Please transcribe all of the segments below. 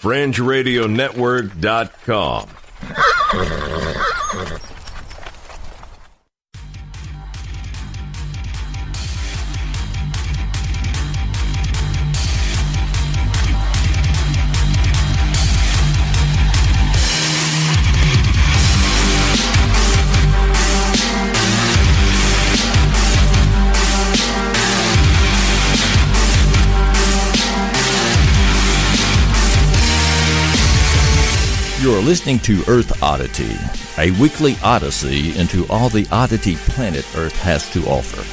FringeRadioNetwork.com. You're listening to Earth Oddity, a weekly odyssey into all the oddity planet Earth has to offer.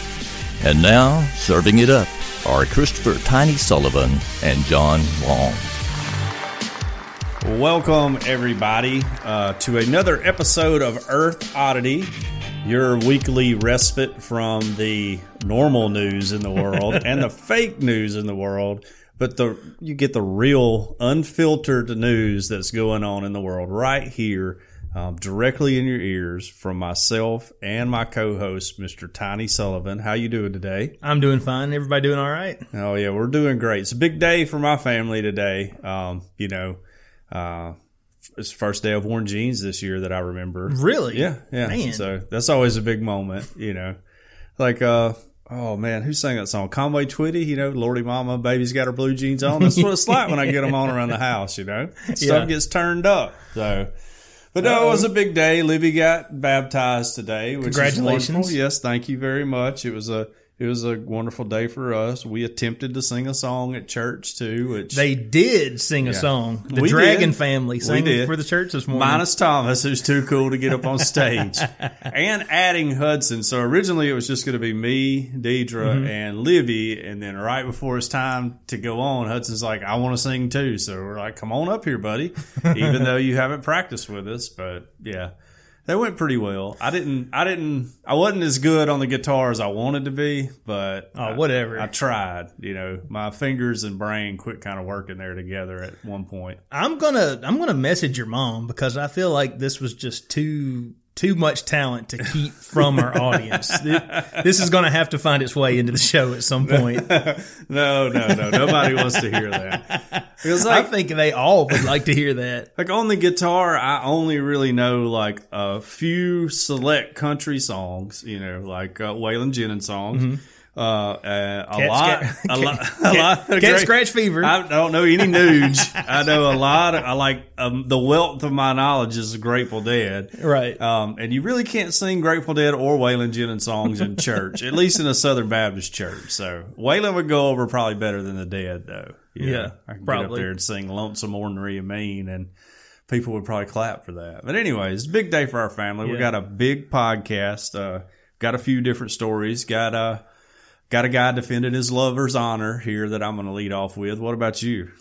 And now, serving it up are Christopher Tiny Sullivan and John Long. Welcome, everybody, uh, to another episode of Earth Oddity, your weekly respite from the normal news in the world and the fake news in the world. But the you get the real, unfiltered news that's going on in the world right here, um, directly in your ears from myself and my co-host, Mr. Tiny Sullivan. How you doing today? I'm doing fine. Everybody doing all right? Oh yeah, we're doing great. It's a big day for my family today. Um, you know, uh, it's the first day I've worn jeans this year that I remember. Really? Yeah, yeah. Man. So that's always a big moment, you know. Like, uh, oh man, who sang that song? Conway Twitty, you know, Lordy Mama, baby's got her blue jeans on. That's what it's like when I get them on around the house, you know. Stuff Yeah. gets turned up. So, but no, it was a big day. Libby got baptized today, which Congratulations. Yes, thank you very much. It was a it was a wonderful day for us. We attempted to sing a song at church too, which They did sing a song. The We Dragon did. family sang for the church this morning. Minus Thomas, who's too cool to get up on stage, and adding Hudson. So originally it was just going to be me, Deidre, Mm-hmm. and Libby, and then right before it's time to go on, Hudson's like, "I want to sing too." So we're like, "Come on up here, buddy," even though you haven't practiced with us. But yeah, that went pretty well. I didn't, I didn't, I wasn't as good on the guitar as I wanted to be, but Oh, I- whatever. I, tried. You know, my fingers and brain quit kind of working there together at one point. I'm gonna I'm gonna message your mom because I feel like this was just too too much talent to keep from our audience. Th- This is gonna have to find its way into the show at some point. No, no, no. Nobody wants to hear that. It was I think they all would like to hear that. like on the guitar, I only really know like a few select country songs, you know, like uh, Waylon Jennings songs. Uh, uh, a lot, sca- a lot, a lot. of cat great- scratch fever. I don't know any nudes. I know a lot. Of, I like um, the wealth of my knowledge is Grateful Dead. Right. Um, and you really can't sing Grateful Dead or Waylon Jennings songs in church, at least in a Southern Baptist church. So Waylon would go over probably better than the Dead, though. Yeah, know, I could get up there and sing "Lonesome Ornery and Mean," and people would probably clap for that. But anyways, it's a big day for our family. We got a big podcast. Uh, got a few different stories. Got a got a guy defending his lover's honor here that I'm going to lead off with. What about you?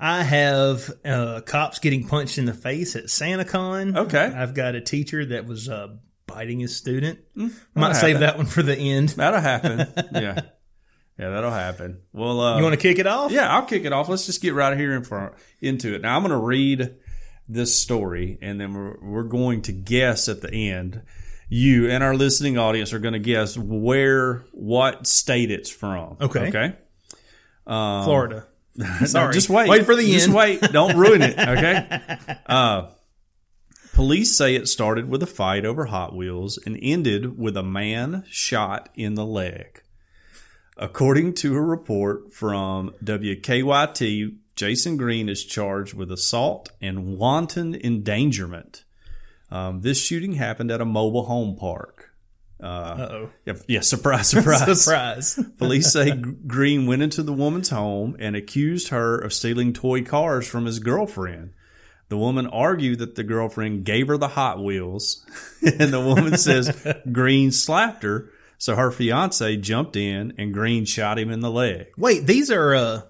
I have uh, cops getting punched in the face at SantaCon. Okay. I've got a teacher that was uh, biting his student. Mm, Might save that one for the end. That'll happen. yeah, yeah, that'll happen. Well, uh, You want to kick it off? Yeah, I'll kick it off. Let's just get right here in front into it. Now I'm going to read this story, and then we're we're going to guess at the end. You and our listening audience are going to guess where, what state it's from. Okay. Okay. Um, Florida. Sorry. just wait. Wait for the Just end. wait. Don't ruin it. Okay. Uh, police say it started with a fight over Hot Wheels and ended with a man shot in the leg. According to a report from WKYT, Jason Green is charged with assault and wanton endangerment. Um, this shooting happened at a mobile home park. Uh, Uh-oh. yeah, yeah, surprise, surprise. Surprise. Police say Green went into the woman's home and accused her of stealing toy cars from his girlfriend. The woman argued that the girlfriend gave her the Hot Wheels, and the woman says Green slapped her. So her fiance jumped in and Green shot him in the leg. Wait, these are uh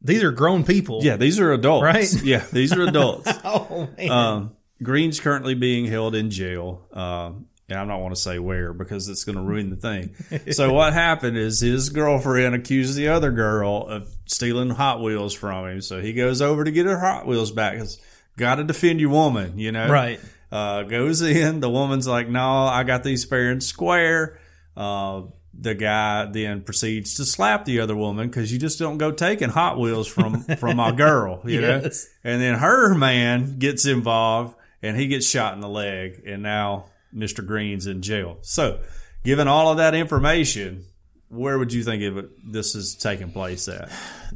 these are grown people. Yeah, these are adults. Right? Yeah, these are adults. Oh man. um, Green's currently being held in jail. Um, and I'm not want to say where because it's going to ruin the thing. so what happened is his girlfriend accused the other girl of stealing Hot Wheels from him. So he goes over to get her Hot Wheels back. Cause Got to defend your woman, you know. Right. Uh, goes in. The woman's like, "No, I got these fair and square." Uh, the guy then proceeds to slap the other woman because you just don't go taking Hot Wheels from from my girl, you know. And then her man gets involved and he gets shot in the leg, and now Mr. Green's in jail. So, given all of that information, where would you think of it, this is taking place at?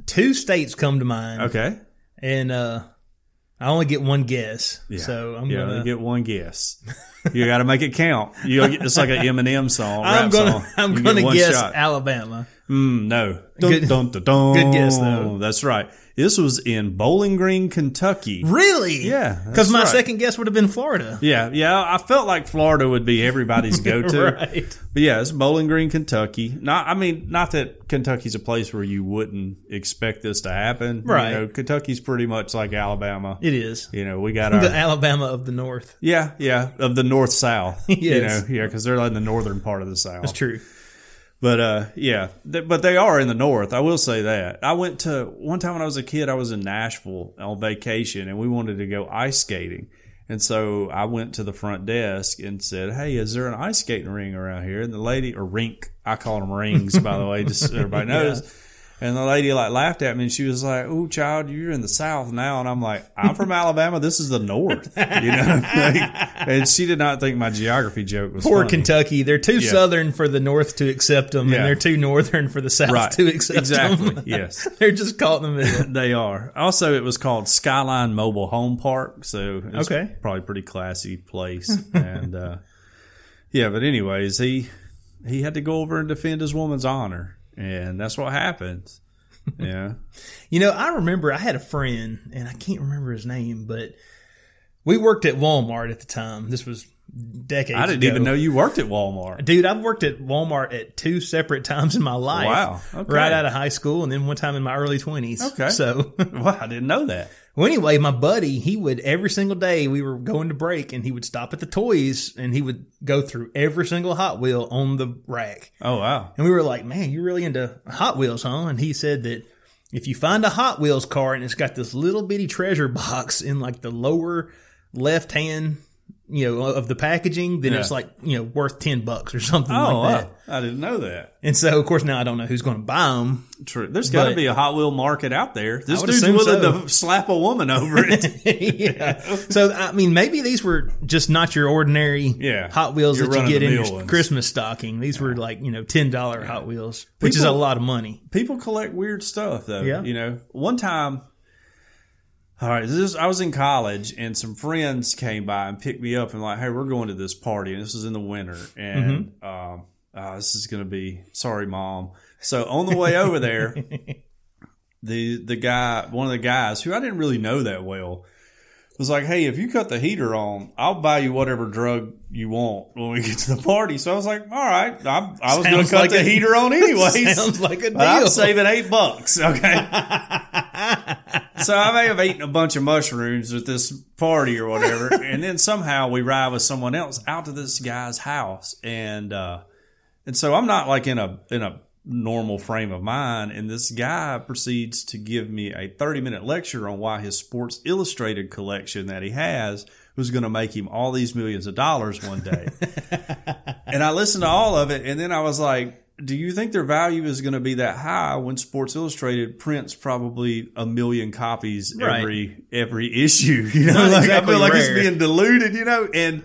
Two states come to mind. Okay. And uh I only get one guess. Yeah. So I'm yeah, gonna get one guess. You got to make it count. You get, it's like an Eminem song. I'm gonna song. I'm You gonna guess shot. Alabama. Mm, no. Dun, dun, dun. good guess, though. That's right. This was in Bowling Green, Kentucky. Really? Yeah, Because my right. second guess would have been Florida. Yeah, yeah. I felt like Florida would be everybody's go-to. Right. But yeah, it's Bowling Green, Kentucky. Not, I mean, not that Kentucky's a place where you wouldn't expect this to happen. Right. You know, Kentucky's pretty much like Alabama. It is. You know, we got The our Alabama of the North. yeah, yeah of the north south. You Yes. know, yeah, because they're in the northern part of the south. That's true. But uh, yeah, th- but they are in the north. I will say that. I went to one time when I was a kid. I was in Nashville on vacation, and we wanted to go ice skating. And so I went to the front desk and said, "Hey, is there an ice skating ring around here?" And the lady, or rink, I call them rings, by the way, just so everybody knows. And the lady like laughed at me, and she was like, "Oh, child, you're in the South now." And I'm like, "I'm from Alabama. This is the North," you know. Like, and she did not think my geography joke was Poor funny. Kentucky. They're too Yeah. southern for the North to accept them, Yeah. and they're too northern for the South Right. to accept Exactly. them. Yes. they're just caught in the middle. They are. Also, it was called Skyline Mobile Home Park, so it's Okay. probably a pretty classy place. and uh, yeah, but anyways, he he had to go over and defend his woman's honor, and that's what happens. Yeah, You know, I remember I had a friend, and I can't remember his name, but we worked at Walmart at the time. This was decades. I didn't ago. even know you worked at Walmart. Dude, I've worked at Walmart at two separate times in my life. Wow. Okay. Right out of high school, and then one time in my early twenties. Okay. So, Well, I didn't know that. Well, anyway, my buddy, he would every single day we were going to break, and he would stop at the toys, and he would go through every single Hot Wheel on the rack. Oh wow, And we were like, man, you're really into Hot Wheels, huh? And he said that if you find a Hot Wheels car and it's got this little bitty treasure box in like the lower left hand, you know, of the packaging, then Yeah. it's like, you know, worth 10 bucks or something oh like that. wow. I didn't know that. And so, of course, now I don't know who's going to buy them. True. There's got to be a Hot Wheel market out there. This dude's willing so. to slap a woman over it. yeah. So, I mean, maybe these were just not your ordinary Yeah. Hot Wheels Your that you get in your ones. Christmas stocking. These were like, you know, $10 Hot Wheels, which is a lot of money. people collect weird stuff though. Yeah. You know, one time, all right, this is, I was in college and some friends came by and picked me up and like, hey, we're going to this party and this was in the winter and um, uh, this is going to be sorry, mom. So on the way over there, the the guy, one of the guys who I didn't really know that well. Was like, hey, if you cut the heater on, I'll buy you whatever drug you want when we get to the party. So I was like, all right, I, I was going to cut like the a- heater on anyways. Sounds like a But I'm deal. saving eight bucks. Okay. so I may have eaten a bunch of mushrooms at this party or whatever, and then somehow we ride with someone else out to this guy's house, and uh, and so I'm not like in a in a normal frame of mind, and this guy proceeds to give me a 30 minute lecture on why his Sports Illustrated collection that he has was going to make him all these millions of dollars one day. and I listened to all of it, and then I was like, do you think their value is going to be that high when Sports Illustrated prints probably a million copies Right. every every issue? You know, Not like exactly I feel like rare. it's being diluted. You know, and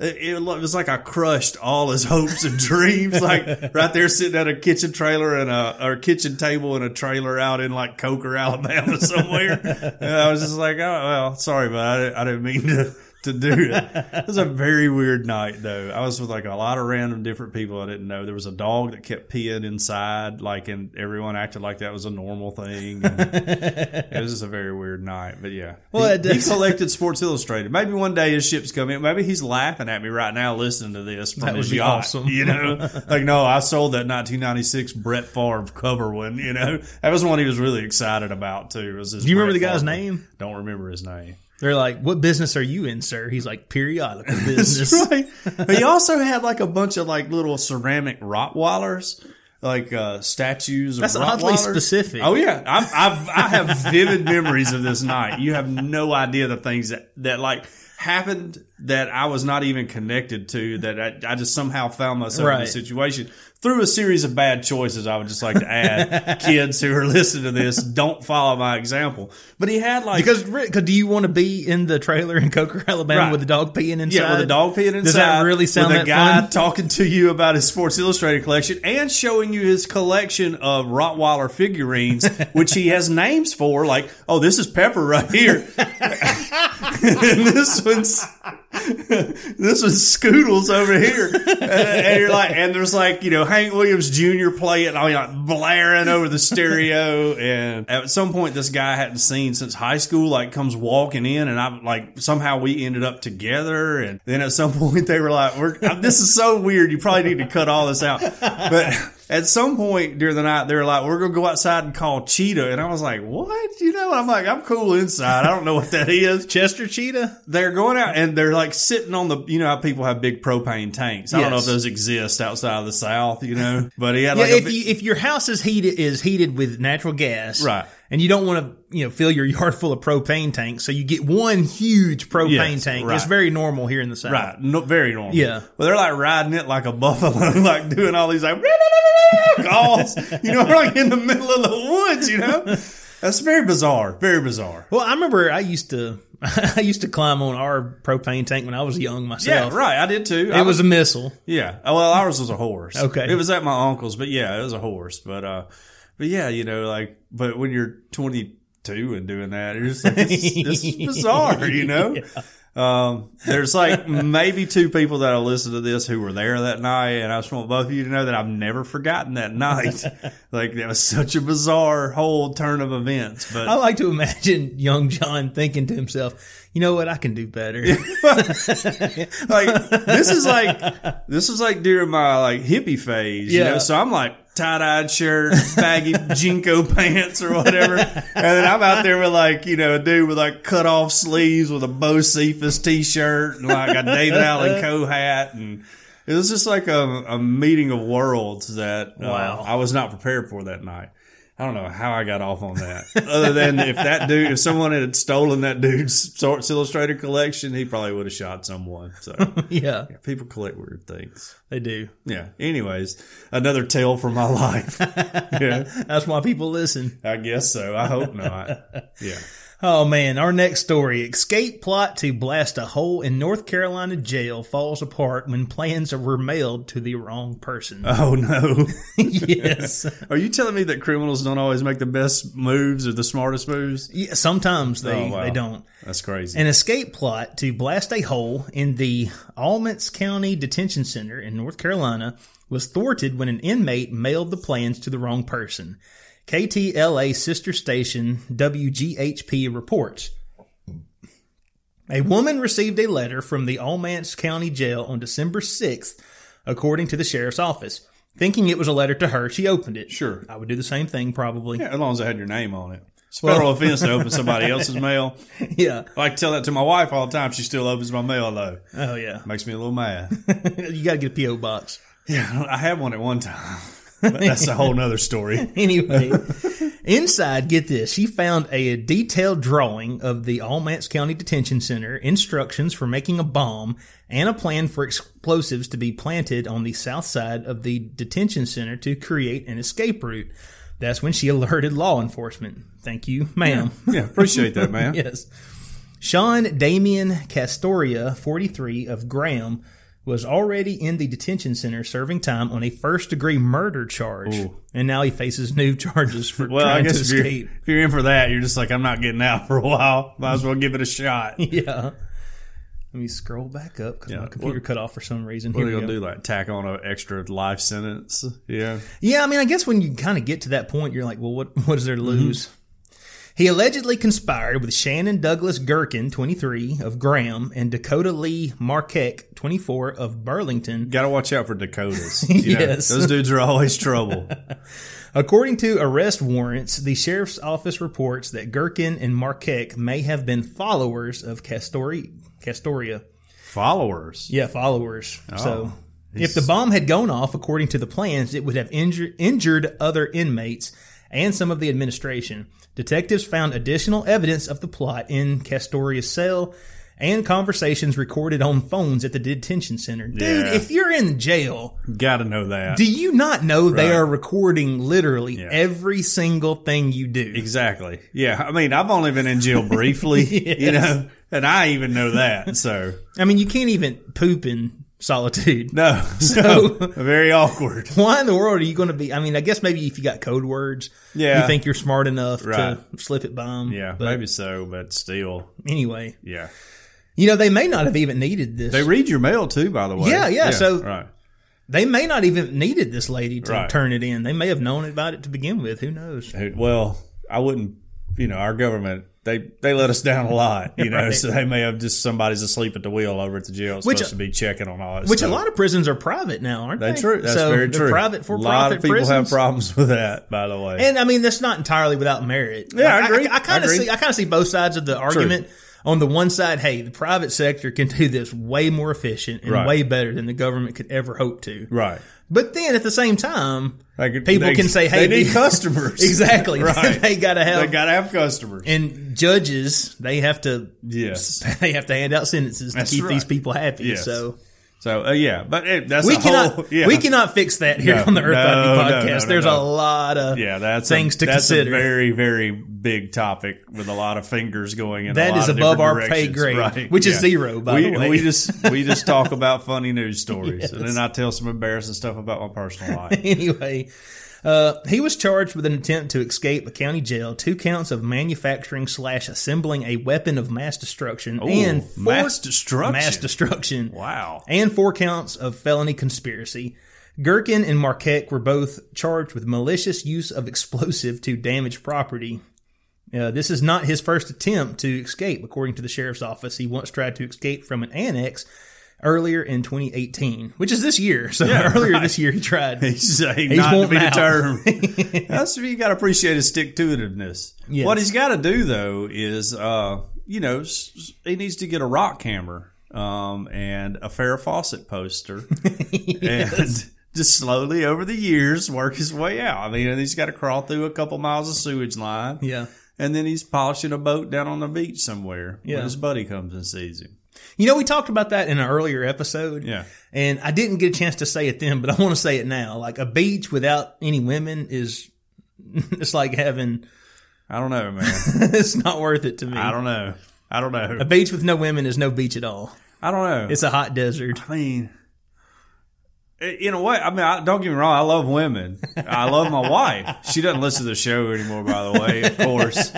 it, it was like I crushed all his hopes and dreams. Like right there, sitting at a kitchen trailer and a or kitchen table in a trailer out in like Coker, Alabama, somewhere. and I was just like, oh well, sorry, but I, I didn't mean to to do it. It was a very weird night, though. I was with like a lot of random different people I didn't know. There was a dog that kept peeing inside, like, and everyone acted like that was a normal thing. It was just a very weird night, but yeah. Well, he, he collected Sports Illustrated. Maybe one day his ship's coming. Maybe he's laughing at me right now listening to this from That would be yacht. awesome. You know, like no, I sold that 1996 Brett Favre cover one. You know, that was one he was really excited about too. Was his Do you remember Brett the guy's Favre. name? Don't remember his name. They're like, "What business are you in, sir?" He's like, "Periodical business." Right. But he also had like a bunch of like little ceramic Rottweilers. Like uh, statues. Of That's oddly specific. Oh yeah, I'm, I've I have vivid memories of this night. You have no idea the things that that like happened that I was not even connected to. That I, I just somehow found myself in Right. a situation through a series of bad choices. I would just like to add, kids who are listening to this, don't follow my example. But he had like Because, Rick, 'cause do you want to be in the trailer in Coker, Alabama, Right. with the dog peeing inside? Yeah, with a dog peeing inside. Does that really sound with that a guy fun? talking to you about his Sports Illustrated collection and showing you his collection of Rottweiler figurines, which he has names for, like, oh, this is Pepper right here, and this one's this one's Scoodles over here, and, and you're like, and there's like, you know, Hank Williams Jr. playing, I mean, like blaring over the stereo, and at some point, this guy I hadn't seen since high school, like, comes walking in, and I'm like, somehow we ended up together, and then at some point they were like, "We're this is so weird, you probably need to cut all this out," but. At some point during the night, they were like, "We're gonna go outside and call Cheetah," and I was like, "What?" You know? I'm like, "I'm cool inside. I don't know what that is." Chester Cheetah? they're going out and they're like sitting on the you know how people have big propane tanks i don't know if those exist outside of the south you know but he had Yeah, like a if big- you, if your house is heated is heated with natural gas, Right. And you don't want to you know fill your yard full of propane tanks, so you get one huge propane Yes, tank. right. It's very normal here in the south. right no, very normal Yeah. well they're like riding it like a buffalo like doing all these like calls you know like in the middle of the woods you know that's very bizarre very bizarre Well, I remember I used to I used to climb on our propane tank when I was young myself. yeah right i did too It I was a missile. Yeah. Well, ours was a horse. Okay. It was at my uncle's, but yeah, it was a horse. But uh, but yeah, you know, like, but when you're 22 and doing that, you're just like, this, is- this is bizarre, you know. Um, there's like maybe two people that'll listen to this who were there that night, and I just want both of you to know that I've never forgotten that night. like that was such a bizarre whole turn of events. But I like to imagine young John thinking to himself, "You know what? I can do better." like this is like this is like during my like hippie phase, you Yeah. know. So I'm like tie dyed shirt, baggy JNCO pants or whatever, and then I'm out there with like you know a dude with like cut off sleeves with a Bocephus t shirt and like a David Allen Co hat, and it was just like a, a meeting of worlds that uh, Wow. I was not prepared for that night. I don't know how I got off on that. Other than if that dude, if someone had stolen that dude's Sports Illustrated collection, he probably would have shot someone. So yeah, people collect weird things. they do. Yeah. Anyways, another tale from my life. yeah. That's why people listen. I guess so. I hope not. Yeah. Oh man, our next story. Escape plot to blast a hole in North Carolina jail falls apart when plans were mailed to the wrong person. Oh no. yes. Are you telling me that criminals don't always make the best moves or the smartest moves? Yeah, sometimes they, Oh, wow. they don't. That's crazy. An escape plot to blast a hole in the Alamance County Detention Center in North Carolina was thwarted when an inmate mailed the plans to the wrong person. KTLA sister station WGHP reports. A woman received a letter from the Alamance County Jail on December 6th, according to the sheriff's office. Thinking it was a letter to her, she opened it. Sure. I would do the same thing, probably. yeah, as long as I had your name on it. It's a federal offense to open somebody else's mail. yeah. I tell that to my wife all the time. She still opens my mail though. Oh, yeah. Makes me a little mad. you got to get a P.O. box. yeah, I had one at one time. But that's a whole nother story. Anyway, inside, get this. She found a detailed drawing of the Alamance County Detention Center, instructions for making a bomb, and a plan for explosives to be planted on the south side of the detention center to create an escape route. That's when she alerted law enforcement. Thank you, ma'am. Yeah, appreciate that, ma'am. yes. Sean Damien Castoria, 43, of Graham, was already in the detention center serving time on a first degree murder charge. And now he faces new charges for Well, I trying to guess if you're, if you're in for that, you're just like, I'm not getting out for a while. Might as well give it a shot. Yeah. Let me scroll back up because Yeah. my computer What- cut off for some reason. What are you gonna go. do? Like tack on an extra life sentence? Yeah. Yeah, I mean, I guess when you kind of get to that point, you're like, well, what what is there to Mm-hmm. He allegedly conspired with Shannon Douglas Gherkin, 23, of Graham, and Dakota Lee Marquette, 24, of Burlington. Got to watch out for Dakotas. You know, Yes. those dudes are always trouble. According to arrest warrants, the sheriff's office reports that Gherkin and Marquette may have been followers of Castori, Castoria. Followers. Yeah, followers. Oh, so if the bomb had gone off according to the plans, it would have injured injured other inmates and some of the administration. Detectives found additional evidence of the plot in Castoria's cell and conversations recorded on phones at the detention center. Dude, Yeah. if you're in jail, Got to know that. do you not know they are recording literally Yeah. every single thing you do? Exactly. Yeah. I mean, I've only been in jail briefly, you know, and I even know that. So I mean, you can't even poop in solitude. no, So- so very awkward. Why in the world are you going to be? I mean, I guess maybe if you got code words, Yeah. you think you're smart enough Right. to slip it by them. Yeah, but maybe so, but still, anyway, yeah. you know, they may not have even needed this. They read your mail too, by the way. Yeah, yeah, so- right. They may not even needed this lady to Right. turn it in. They may have known about it to begin with. Who knows? Well, I wouldn't. You know, our government they they let us down a lot. You know, Right. so they may have just somebody's asleep at the wheel over at the jail. Which- supposed to be checking on all that. Which stuff. a lot of prisons are private now, aren't they? They true. That's so very true. Private for a lot profit of people prisons. have problems with that. By the way, And I mean, that's not entirely without merit. Yeah, I agree. I, kind of see. I kind of see both sides of the argument. On the one side, hey, the private sector can do this way more efficient and Right. way better than the government could ever hope to. right. But then at the same time, could- people they- can say, "Hey, they need customers." exactly. Right. they got to have They got to have customers. and judges. They have to yes. they have to hand out sentences to That's keep right. these people happy. Yes. So So uh, yeah, but it, that's we cannot whole. Yeah. we cannot fix that here No, on the Earth no, podcast. no, no, There's a lot of Yeah, that's things a, to that's consider. very, very big topic with a lot of fingers going in. a That lot is of above our pay grade, right. which is zero, by we, the way. We just we just talk about funny news stories, Yes. and then I tell some embarrassing stuff about my personal life. anyway, uh, he was charged with an attempt to escape a county jail, two counts of manufacturing slash assembling a weapon of mass destruction, and four, mass destruction. mass destruction. Wow. and four counts of felony conspiracy. Gherkin and Marquette were both charged with malicious use of explosive to damage property. Uh, this is not his first attempt to escape, according to the sheriff's office. He once tried to escape from an annex earlier in 2018, which is this year. So Yeah, earlier right. this year, he tried. He's saying He's not to be out. determined. That's what you got to appreciate his stick to itiveness. Yes. What he's got to do though is, uh, you know, he needs to get a rock hammer um, and a Farrah Fawcett poster, and just slowly over the years work his way out. I mean, he's got to crawl through a couple miles of sewage line, Yeah. And then he's polishing a boat down on the beach somewhere. Yeah. when his buddy comes and sees him. You know, we talked about that in an earlier episode. Yeah. And I didn't get a chance to say it then, but I want to say it now. Like a beach without any women is, it's like having, I don't know, man. it's not worth it to me. I don't know. I don't know. A beach with no women is no beach at all. I don't know. It's a hot desert. I mean, in a way, I mean, I, don't get me wrong. I love women. I love my wife. She doesn't listen to the show anymore, by the way, of course.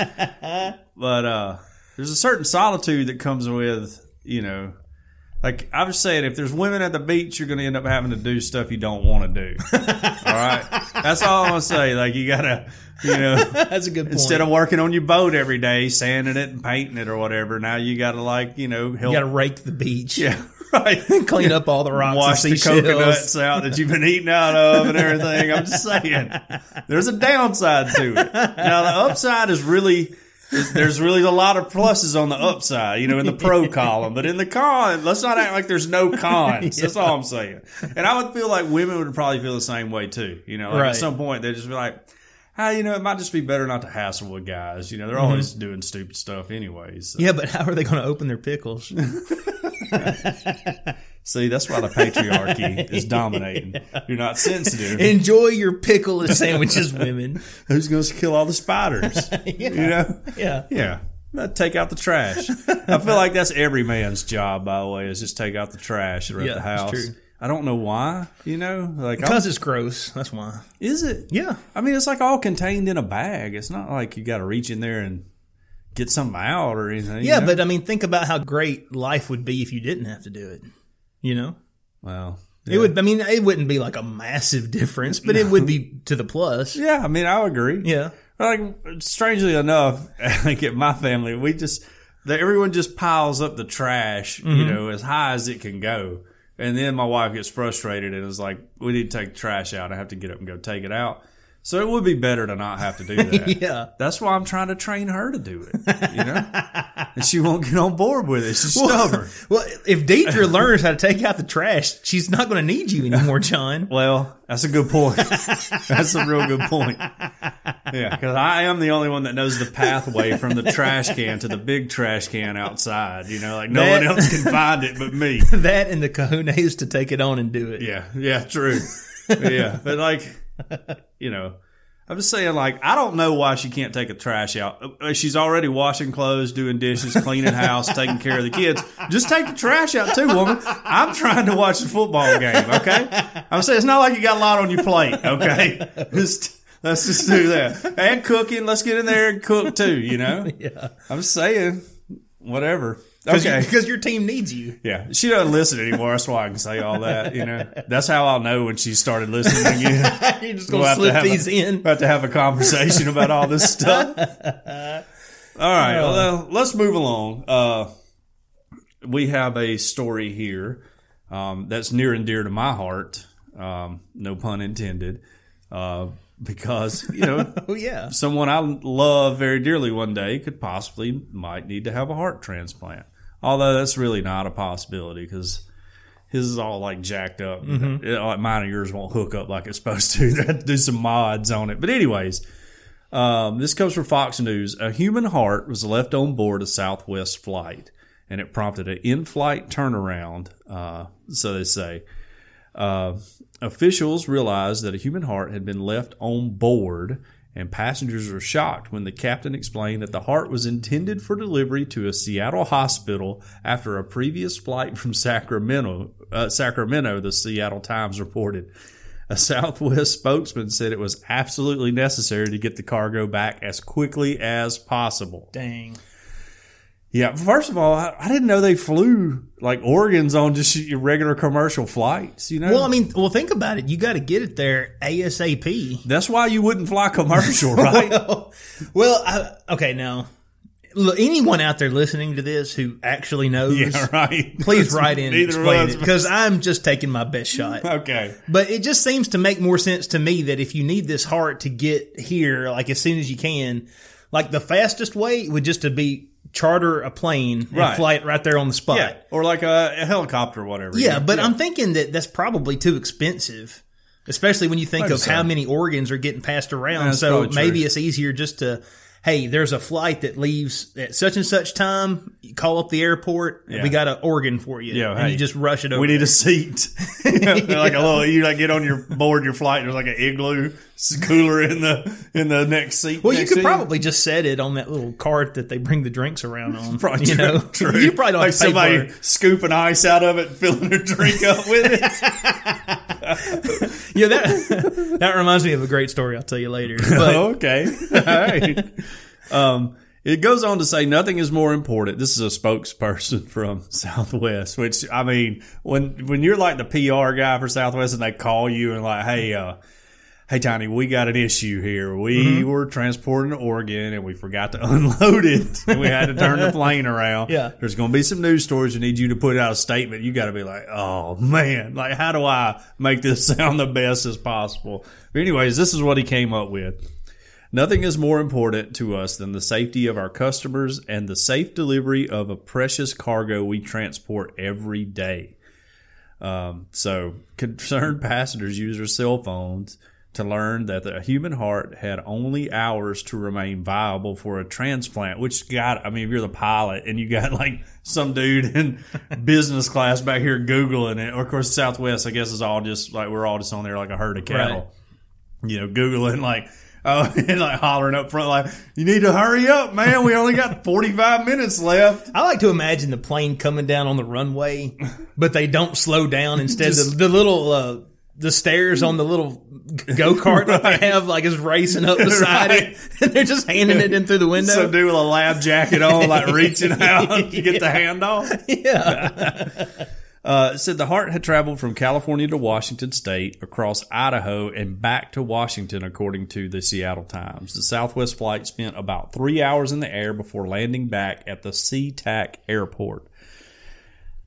But uh, there's a certain solitude that comes with, you know, like I was saying, if there's women at the beach, you're going to end up having to do stuff you don't want to do. all right, that's all I'm going to say. Like you gotta, you know, That's a good point. instead of working on your boat every day, sanding it and painting it or whatever, now you got to like, you know, help. you got to rake the beach. yeah, right. Clean up all the rocks Wash the coconuts out that you've been eating out of and everything. I'm just saying, there's a downside to it. Now the upside is really. There's really a lot of pluses on the upside, you know, in the pro column, but in the con, let's not act like there's no cons. That's all I'm saying. And I would feel like women would probably feel the same way too. You know, like Right. at some point they'd just be like, ah, you know, it might just be better not to hassle with guys. You know, they're always doing stupid stuff anyways. So- Yeah, but how are they going to open their pickles? See, that's why the patriarchy is dominating. You're not sensitive. Enjoy your pickle and sandwiches, women. Who's going to kill all the spiders? You know? Yeah. Yeah. Take out the trash. I feel like that's every man's job, by the way, is just take out the trash around Yeah, the it's house. true. I don't know why, you know? Like, I'm- Because it's gross. That's why. is it? Yeah. I mean, it's like all contained in a bag. It's not like you got to reach in there and get something out or anything. Yeah, you know? but I mean, think about how great life would be if you didn't have to do it. You know, well, it would. I mean, it wouldn't be like a massive difference, but it would be to the plus. yeah. I mean, I agree. Yeah. Like, strangely enough, like at my family, we just everyone just piles up the trash, you Mm-hmm. know, as high as it can go, and then my wife gets frustrated and is like, "We need to take the trash out. I have to get up and go take it out." So it would be better to not have to do that. Yeah. That's why I'm trying to train her to do it. You know, and she won't get on board with it. She's stubborn. Well, if Deidre learns how to take out the trash, she's not going to need you anymore, John. Well, that's a good point. that's a real good point. Yeah, because I am the only one that knows the pathway from the trash can to the big trash can outside. You know, like no That- one else can find it but me. that and the Kahuna kahunas to take it on and do it. Yeah, yeah, true. Yeah, but like, you know, I'm just saying, like, I don't know why she can't take a trash out. Uh, She's already washing clothes, doing dishes, cleaning house, taking care of the kids. Just take the trash out too, woman. I'm trying to watch the football game. Okay, I'm saying it's not like you got a lot on your plate. Okay, just let's just do that and cooking. Let's get in there and cook too. You know, Yeah. I'm saying whatever. Because your team needs you. Yeah, she doesn't listen anymore. That's why I can say all that. You know, that's how I'll know when she started listening again. You're just We'll going have to slip have a- these in. About to have a conversation about all this stuff. All right, well, let's move along. Uh, we have a story here um, that's near and dear to my heart. Um, no pun intended. Uh, because you know Oh, yeah. someone I love very dearly one day could possibly might need to have a heart transplant. Although that's really not a possibility because his is all like jacked up. It- like mine and yours won't hook up like it's supposed to. They have to do some mods on it. But anyways, um, this comes from Fox News. A human heart was left on board a Southwest flight, and it prompted an in-flight turnaround. Uh, so they say. Uh, officials realized that a human heart had been left on board, and passengers were shocked when the captain explained that the heart was intended for delivery to a Seattle hospital after a previous flight from Sacramento. Uh, Sacramento, the Seattle Times reported. A Southwest spokesman said it was absolutely necessary to get the cargo back as quickly as possible. Dang. Yeah, first of all, I, I didn't know they flew like organs on just your regular commercial flights. You know, Well, I mean, well, think about it. You got to get it there ASAP. That's why you wouldn't fly commercial, right? well, I, okay, now, look, anyone out there listening to this who actually knows, yeah, right. please write in and explain it because I'm just taking my best shot. Okay. But it just seems to make more sense to me that if you need this heart to get here, like as soon as you can, like the fastest way would just to be charter a plane and Right. fly it right there on the spot. Yeah, or like a, a helicopter or whatever. Yeah, but I'm thinking that that's probably too expensive, especially when you think of so. how many organs are getting passed around. That's so probably true. maybe it's easier just to, hey, there's a flight that leaves at such and such time. You call up the airport. Yeah. We got an organ for you. Yeah, and hey, you just rush it over. We need there. a seat, like a little. You like get on your board your flight. and There's like an igloo cooler in the in the next seat. Well, you could to probably just set it on that little cart that they bring the drinks around on. Probably you true, know, true. you probably don't like have to pay somebody scooping ice out of it, and filling a drink up with it. Yeah, that that reminds me of a great story. I'll tell you later. But okay. All right. Um, it goes on to say nothing is more important. This is a spokesperson from Southwest, which I mean, when when you're like the PR guy for Southwest and they call you and like, hey, uh, hey Tiny, we got an issue here. We Mm-hmm. were transporting to Oregon and we forgot to unload it and we had to turn the plane around. Yeah. There's going to be some news stories that need you to put out a statement. You got to be like, oh man, like how do I make this sound the best as possible? But anyways, this is what he came up with. Nothing is more important to us than the safety of our customers and the safe delivery of a precious cargo we transport every day. Um, so, concerned passengers use their cell phones to learn that the human heart had only hours to remain viable for a transplant. Which, got, I mean, if you're the pilot and you got like some dude in business class back here googling it, or of course, Southwest, I guess, is all just like we're all just on there like a herd of cattle you know, Googling like, oh, and like hollering up front, like, you need to hurry up, man. We only got 45 minutes left. I like to imagine the plane coming down on the runway, but they don't slow down. Instead, Just- the, the little uh, the stairs on the little go kart that they have, like is racing up beside it, and they're just handing it in through the window. Some dude with a lab jacket on, like reaching out to get the handoff. yeah, Uh, said the heart had traveled from California to Washington State, across Idaho, and back to Washington, according to the Seattle Times. The Southwest flight spent about three hours in the air before landing back at the SeaTac airport.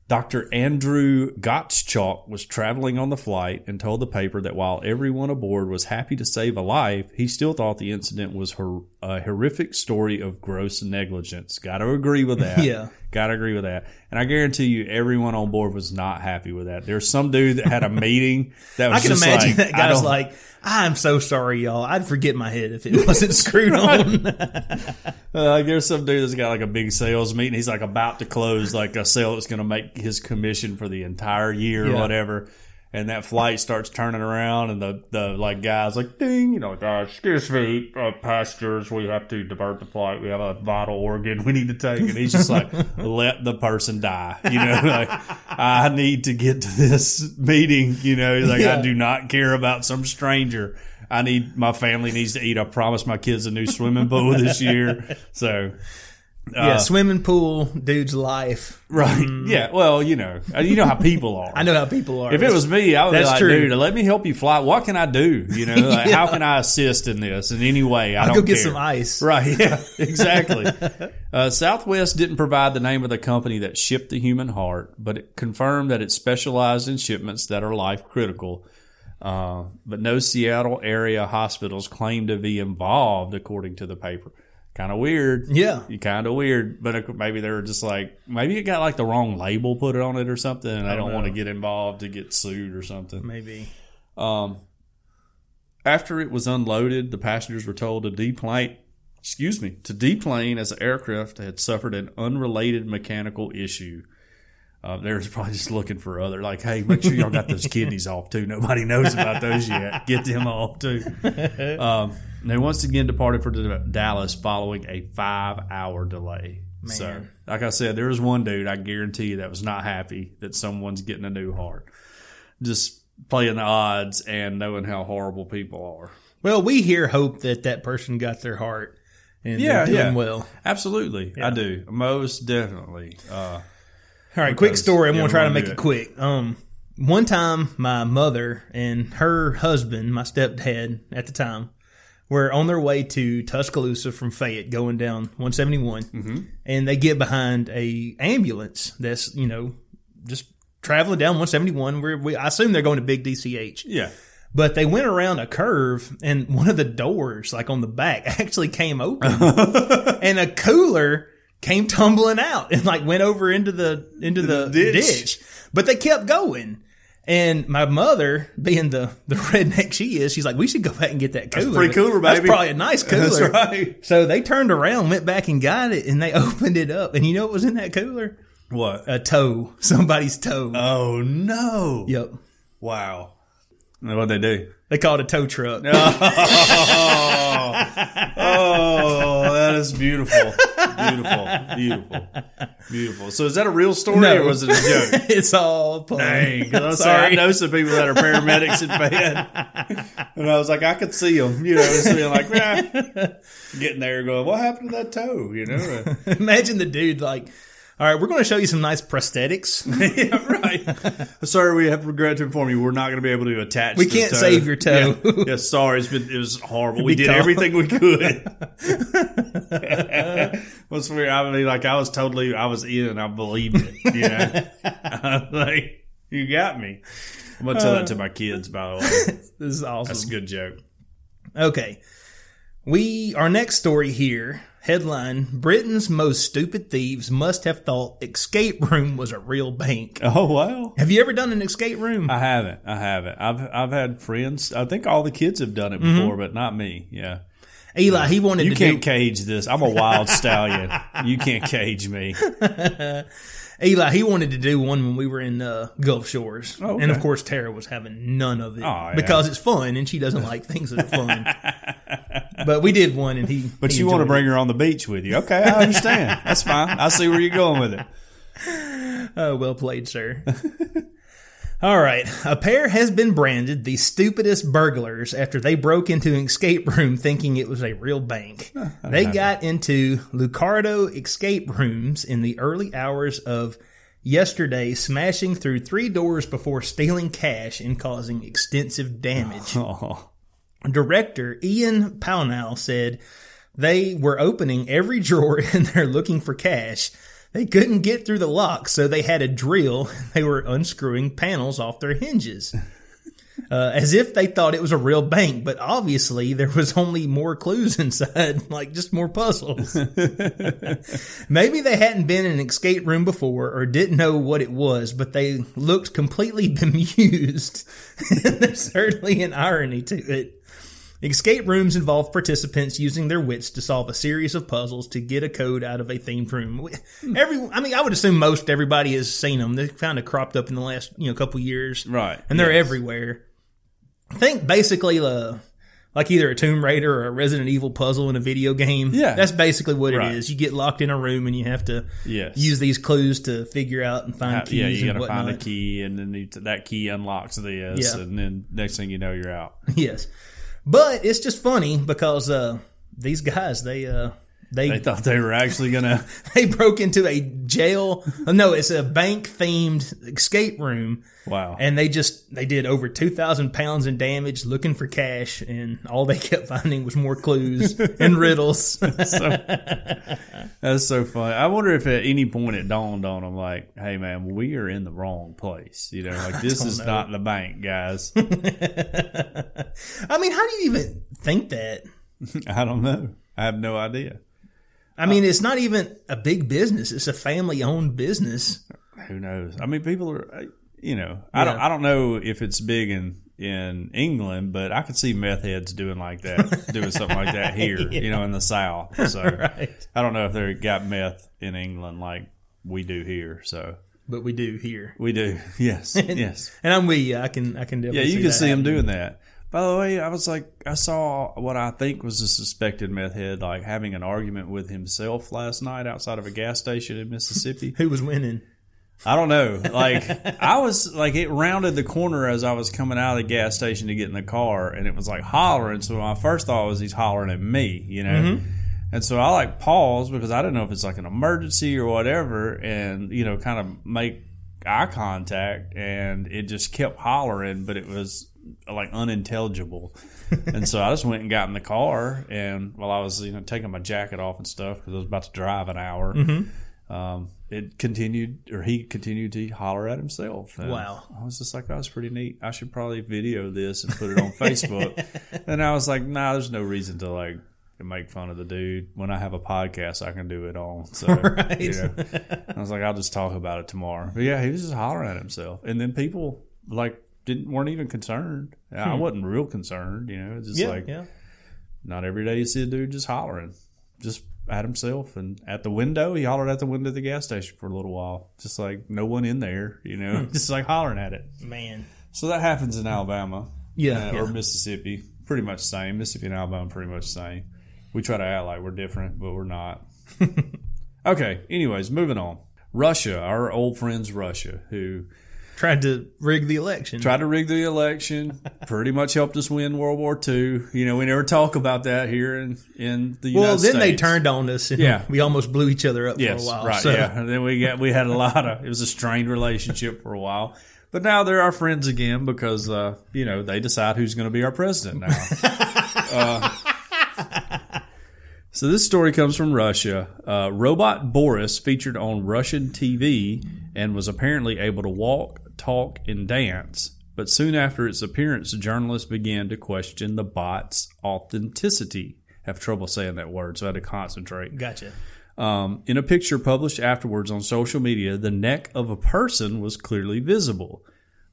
Dr. Andrew Gottschalk was traveling on the flight and told the paper that while everyone aboard was happy to save a life, he still thought the incident was hor- a horrific story of gross negligence. Got to agree with that. Yeah. Got to agree with that. And I guarantee you, everyone on board was not happy with that. There's some dude that had a meeting that was I can just imagine like, that guy's like, "I'm so sorry, y'all. I'd forget my head if it wasn't screwed on." Uh, like there's some dude that's got like a big sales meeting. He's like about to close like a sale that's going to make his commission for the entire year or whatever. And that flight starts turning around, and the the like guys like ding, you know, uh, excuse me, uh, passengers, we have to divert the flight. We have a vital organ we need to take, and he's just like, let the person die. You know, like I need to get to this meeting. You know, He's like I do not care about some stranger. I need my family needs to eat. I promised my kids a new swimming pool this year. So yeah, swimming pool, dude's life. right, yeah. Well, you know, uh, you know how people are. Mm. I know how people are. If it was me, I would be like, true. dude, let me help you fly. What can I do? You know, like, how can I assist in this in any way? I I'll don't go get care. some ice. Right. Yeah. Exactly. uh, Southwest didn't provide the name of the company that shipped the human heart, but it confirmed that it specialized in shipments that are life critical. Uh, but no Seattle area hospitals claim to be involved, according to the paper. Kind of weird. Yeah. Kind of weird. But maybe they were just like, maybe it got like the wrong label put on it or something. And I don't want to get involved to get sued or something. Maybe. Um, after it was unloaded, the passengers were told to deplane. Excuse me, to deplane as the aircraft had suffered an unrelated mechanical issue. Uh, they're probably just looking for other, like, hey, make sure y'all got those kidneys off too. Nobody knows about those yet. Get them off too. Um, they once again departed for Dallas following a five-hour delay. So, like I said, there was one dude I guarantee you that was not happy that someone's getting a new heart. Just playing the odds and knowing how horrible people are. Well, we here hope that that person got their heart and Yeah, doing yeah. well. Absolutely, I do most definitely. Uh, All right, quick story. I'm gonna try to make it it. quick. Um, one time, my mother and her husband, my stepdad at the time, were on their way to Tuscaloosa from Fayette, going down 171, Mm-hmm. and they get behind a ambulance that's you know just traveling down 171. Where we, I assume they're going to Big DCH. yeah, But they went around a curve, and one of the doors, like on the back, actually came open, and a cooler came tumbling out and like went over into the into the, ditch. ditch. But they kept going. And my mother, being the, the redneck she is, she's like, "We should go back and get that cooler. free cooler, That's probably a nice cooler." That's right. So they turned around, went back and got it, and they opened it up. And you know what was in that cooler? what? A toe, somebody's toe. oh no! yep, Wow. What they do? they called it a tow truck. Oh, that is beautiful, beautiful, beautiful, beautiful. So, is that a real story No. or was it a joke? it's all pun. Dang, 'cause I, was Sorry. I know some people that are paramedics in bed, and I was like, I could see them, you know, just being like, nah. getting there, going, what happened to that toe, you know? Imagine the dude like, all right, we're going to show you some nice prosthetics. yeah, right. Sir, we have regret to inform you, we're not going to be able to attach. We can't toe. save your toe. Yeah, yeah, sorry, it's been, it was horrible. We did everything we could. What's weird? I mean, like I was totally, I was in, I believed it. You know, I was like you got me. I'm gonna tell that to my kids. By the way, this is awesome. that's a good joke. Okay. We our next story here, headline Britain's most stupid thieves must have thought escape room was a real bank. Oh wow. Have you ever done an escape room? I haven't. I haven't. I've I've had friends. I think all the kids have done it before, but not me. Yeah. Eli, he wanted to You can't do cage this. I'm a wild stallion. You can't cage me. Eli, he wanted to do one when we were in uh, Gulf Shores. Oh, okay. And of course Tara was having none of it Oh, yeah. because it's fun and she doesn't like things that are fun. But we did one and he But he you want to bring her on the beach with you. Okay, I understand. That's fine. I see where you're going with it. it. Oh, well played, sir. All right. A pair has been branded the stupidest burglars after they broke into an escape room thinking it was a real bank. they got into Lucardo escape rooms in the early hours of yesterday, smashing through three doors before stealing cash and causing extensive damage. Oh, Director Ian Pownall said they were opening every drawer and they're looking for cash. They couldn't get through the lock, so they had a drill. They were unscrewing panels off their hinges. Uh, as if they thought it was a real bank, but obviously there was only more clues inside, like just more puzzles. Maybe they hadn't been in an escape room before or didn't know what it was, but they looked completely bemused. There's certainly an irony to it. Escape rooms involve participants using their wits to solve a series of puzzles to get a code out of a themed room. Every, I mean, I would assume most everybody has seen them. They kind of cropped up in the last, you know, couple years, Right, And they're yes. everywhere. I think basically, uh, like either a Tomb Raider or a Resident Evil puzzle in a video game. Yeah. that's basically what Right. it is. You get locked in a room and you have to Yes. use these clues to figure out and find Uh, keys yeah, you got to find a key, and then you, that key unlocks this, Yeah. and then next thing you know, you're out. Yes, but it's just funny because uh, these guys they uh, they They thought they were actually gonna. they broke into a jail. uh, no, it's a bank themed escape room. Wow. And they just they did over two thousand pounds in damage looking for cash, and all they kept finding was more clues and riddles. That's so funny. I wonder if at any point it dawned on them, like, "Hey, man, we are in the wrong place. You know, like this is know. not the bank, guys." I mean, how do you even think that? I don't know. I have no idea. I mean, it's not even a big business; it's a family owned business. Who knows? I mean, people are, uh, you know, I don't, I don't know if it's big in in England, but I could see meth heads doing like that, doing something like that here, you know, in the South. So Right. I don't know if they got meth in England like we do here. So But we do here, we do, yes, yes. and I'm with you. I can I can Yeah, you can that see happening. doing that. By the way, I was like, I saw what I think was a suspected meth head, like having an argument with himself last night outside of a gas station in Mississippi. Who was winning? I don't know. Like I was like it rounded the corner as I was coming out of the gas station to get in the car, and it was like hollering. So my first thought was he's hollering at me, you know. Mm-hmm. And so I like paused because I didn't know if it's like an emergency or whatever, and you know, kind of make eye contact, and it just kept hollering, but it was like unintelligible. and so I just went and got in the car, and while I was you know taking my jacket off and stuff because I was about to drive an hour um, it continued, or he continued to holler at himself. And Wow. I was just like, that was pretty neat. I should probably video this and put it on Facebook. and I was like, nah, there's no reason to like make fun of the dude. When I have a podcast, I can do it on. So, Right. you know, I was like, I'll just talk about it tomorrow. But yeah, he was just hollering at himself. And then people like didn't weren't even concerned. I wasn't real concerned, you know. It's just Yeah, like yeah. not every day you see a dude just hollering, just at himself and at the window. He hollered at the window of the gas station for a little while, just like no one in there, you know, just like hollering at it. Man, So that happens in Alabama, Yeah, uh, or yeah. Mississippi, pretty much same. Mississippi and Alabama pretty much same. We try to act like we're different, but we're not. okay. Anyways, moving on. Russia, our old friends, Russia, who tried to rig the election. tried to rig the election, pretty much helped us win World War II. You know, we never talk about that here in, in the United well, then they turned on us, and Yeah. we almost blew each other up Yes, for a while. right. so. Yeah, and then we got we had a lot of it was a strained relationship for a while, but now they're our friends again because uh, you know they decide who's going to be our president now. uh, so this story comes from Russia. Uh, Robot Boris featured on Russian TV and was apparently able to walk, talk, and dance. But soon after its appearance, journalists began to question the bot's authenticity. Have trouble saying that word, so I had to concentrate. Gotcha. Um, in a picture published afterwards on social media, the neck of a person was clearly visible.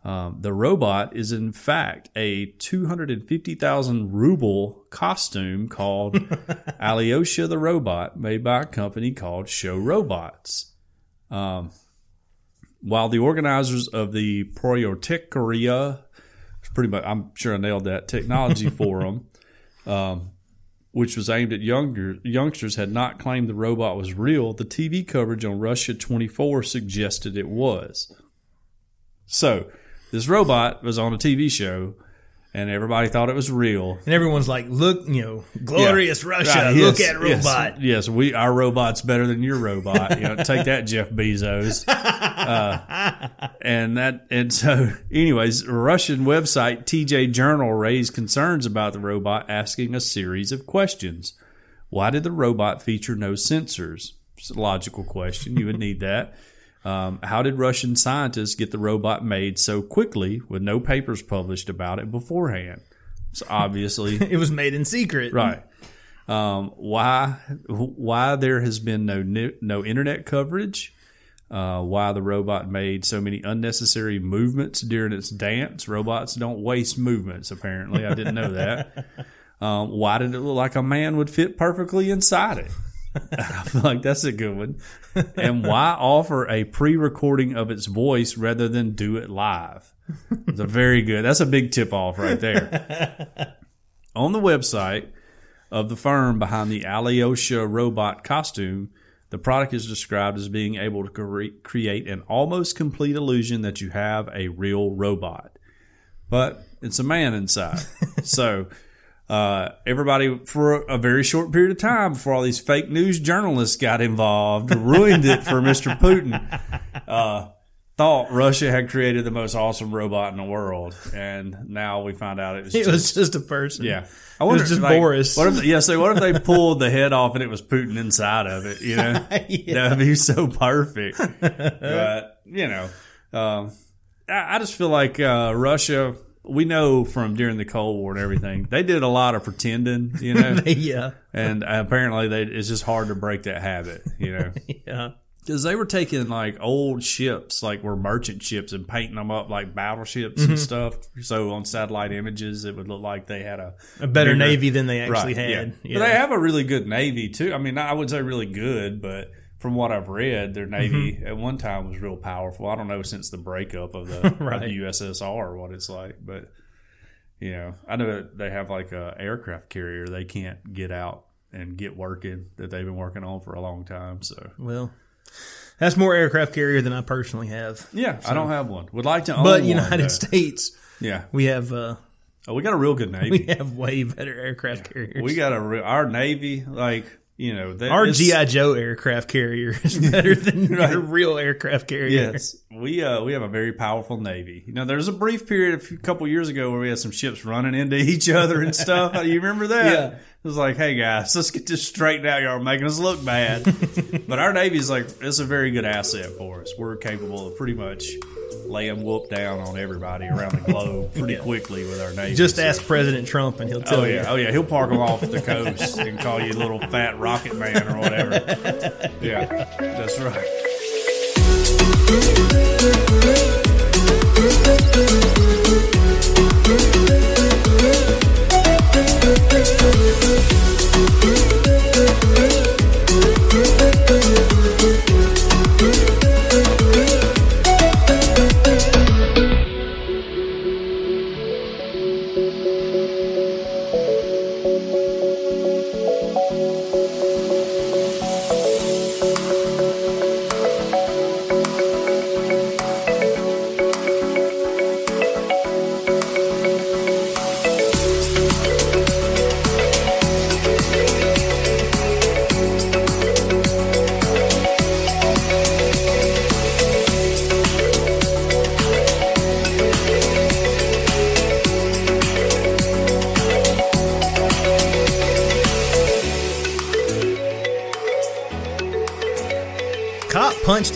Um, the robot is, in fact, a 250,000 ruble costume called Alyosha the Robot, made by a company called Show Robots. Um, while the organizers of the Proyotekoria, pretty much, I'm sure I nailed that, technology forum, um, which was aimed at younger youngsters, had not claimed the robot was real, the TV coverage on Russia 24 suggested it was. So, this robot was on a TV show, and everybody thought it was real. And everyone's like, look, you know, glorious Russia. Right, look yes, at robot. Yes, yes, we our robot's better than your robot. You know, take that, Jeff Bezos. Uh, and that and so, anyways, Russian website TJ Journal raised concerns about the robot, asking a series of questions. Why did the robot feature no sensors? It's a logical question. You would need that. Um, how did Russian scientists get the robot made so quickly with no papers published about it beforehand? So obviously, It was made in secret. Right. Um, why why there has been no no internet coverage? Uh, why the robot made so many unnecessary movements during its dance? Robots don't waste movements. Apparently, I didn't know that. Um, why did it look like a man would fit perfectly inside it? I feel like that's a good one. And why offer a pre-recording of its voice rather than do it live? It's a very good. That's a big tip off right there. On the website of the firm behind the Alyosha robot costume, the product is described as being able to cre- create an almost complete illusion that you have a real robot, but it's a man inside. so uh, everybody, for a very short period of time before all these fake news journalists got involved, ruined it for Mr. Putin. Uh, thought Russia had created the most awesome robot in the world, and now we find out it was It just, was just a person. yeah. I wonder, It was just like, Boris. What if, yeah, so what if they pulled the head off and it was Putin inside of it? You know, that would be so perfect. but you know, um, I, I just feel like uh, Russia. We know from during the Cold War and everything, they did a lot of pretending. You know, yeah. and apparently they, it's just hard to break that habit. You know. Yeah. Because they were taking like old ships, like were merchant ships, and painting them up like battleships and mm-hmm. stuff. So on satellite images, it would look like they had a, A better bigger- navy than they actually Right, had. Yeah. But they have a really good navy too. I mean, I would say really good, but from what I've read, their navy Mm-hmm. at one time was real powerful. I don't know since the breakup of the, Right. of the USSR what it's like, but you know, I know that they have like a aircraft carrier they can't get out and get working that they've been working on for a long time. So well, that's more aircraft carrier than I personally have. yeah, I don't have one. Would like to own But United. States, Yeah, we have uh, oh, we got a real good navy. we have way better aircraft carriers. We got a real, our navy like you know that Our GI Joe aircraft carrier is better than Right. your real aircraft carrier. Yes, we uh we have a very powerful navy. You know, there's a brief period a few, couple years ago where we had some ships running into each other and stuff. you remember that? Yeah. It was like, hey guys, let's get this straightened out. Y'all making us look bad. but our navy is like it's a very good asset for us. We're capable of pretty much laying whoop down on everybody around the globe pretty quickly with our navy. Just So- ask President Trump and he'll tell you. Oh you. yeah, oh yeah, he'll park them off the coast and call you little fat rocket man or whatever. Yeah, that's right.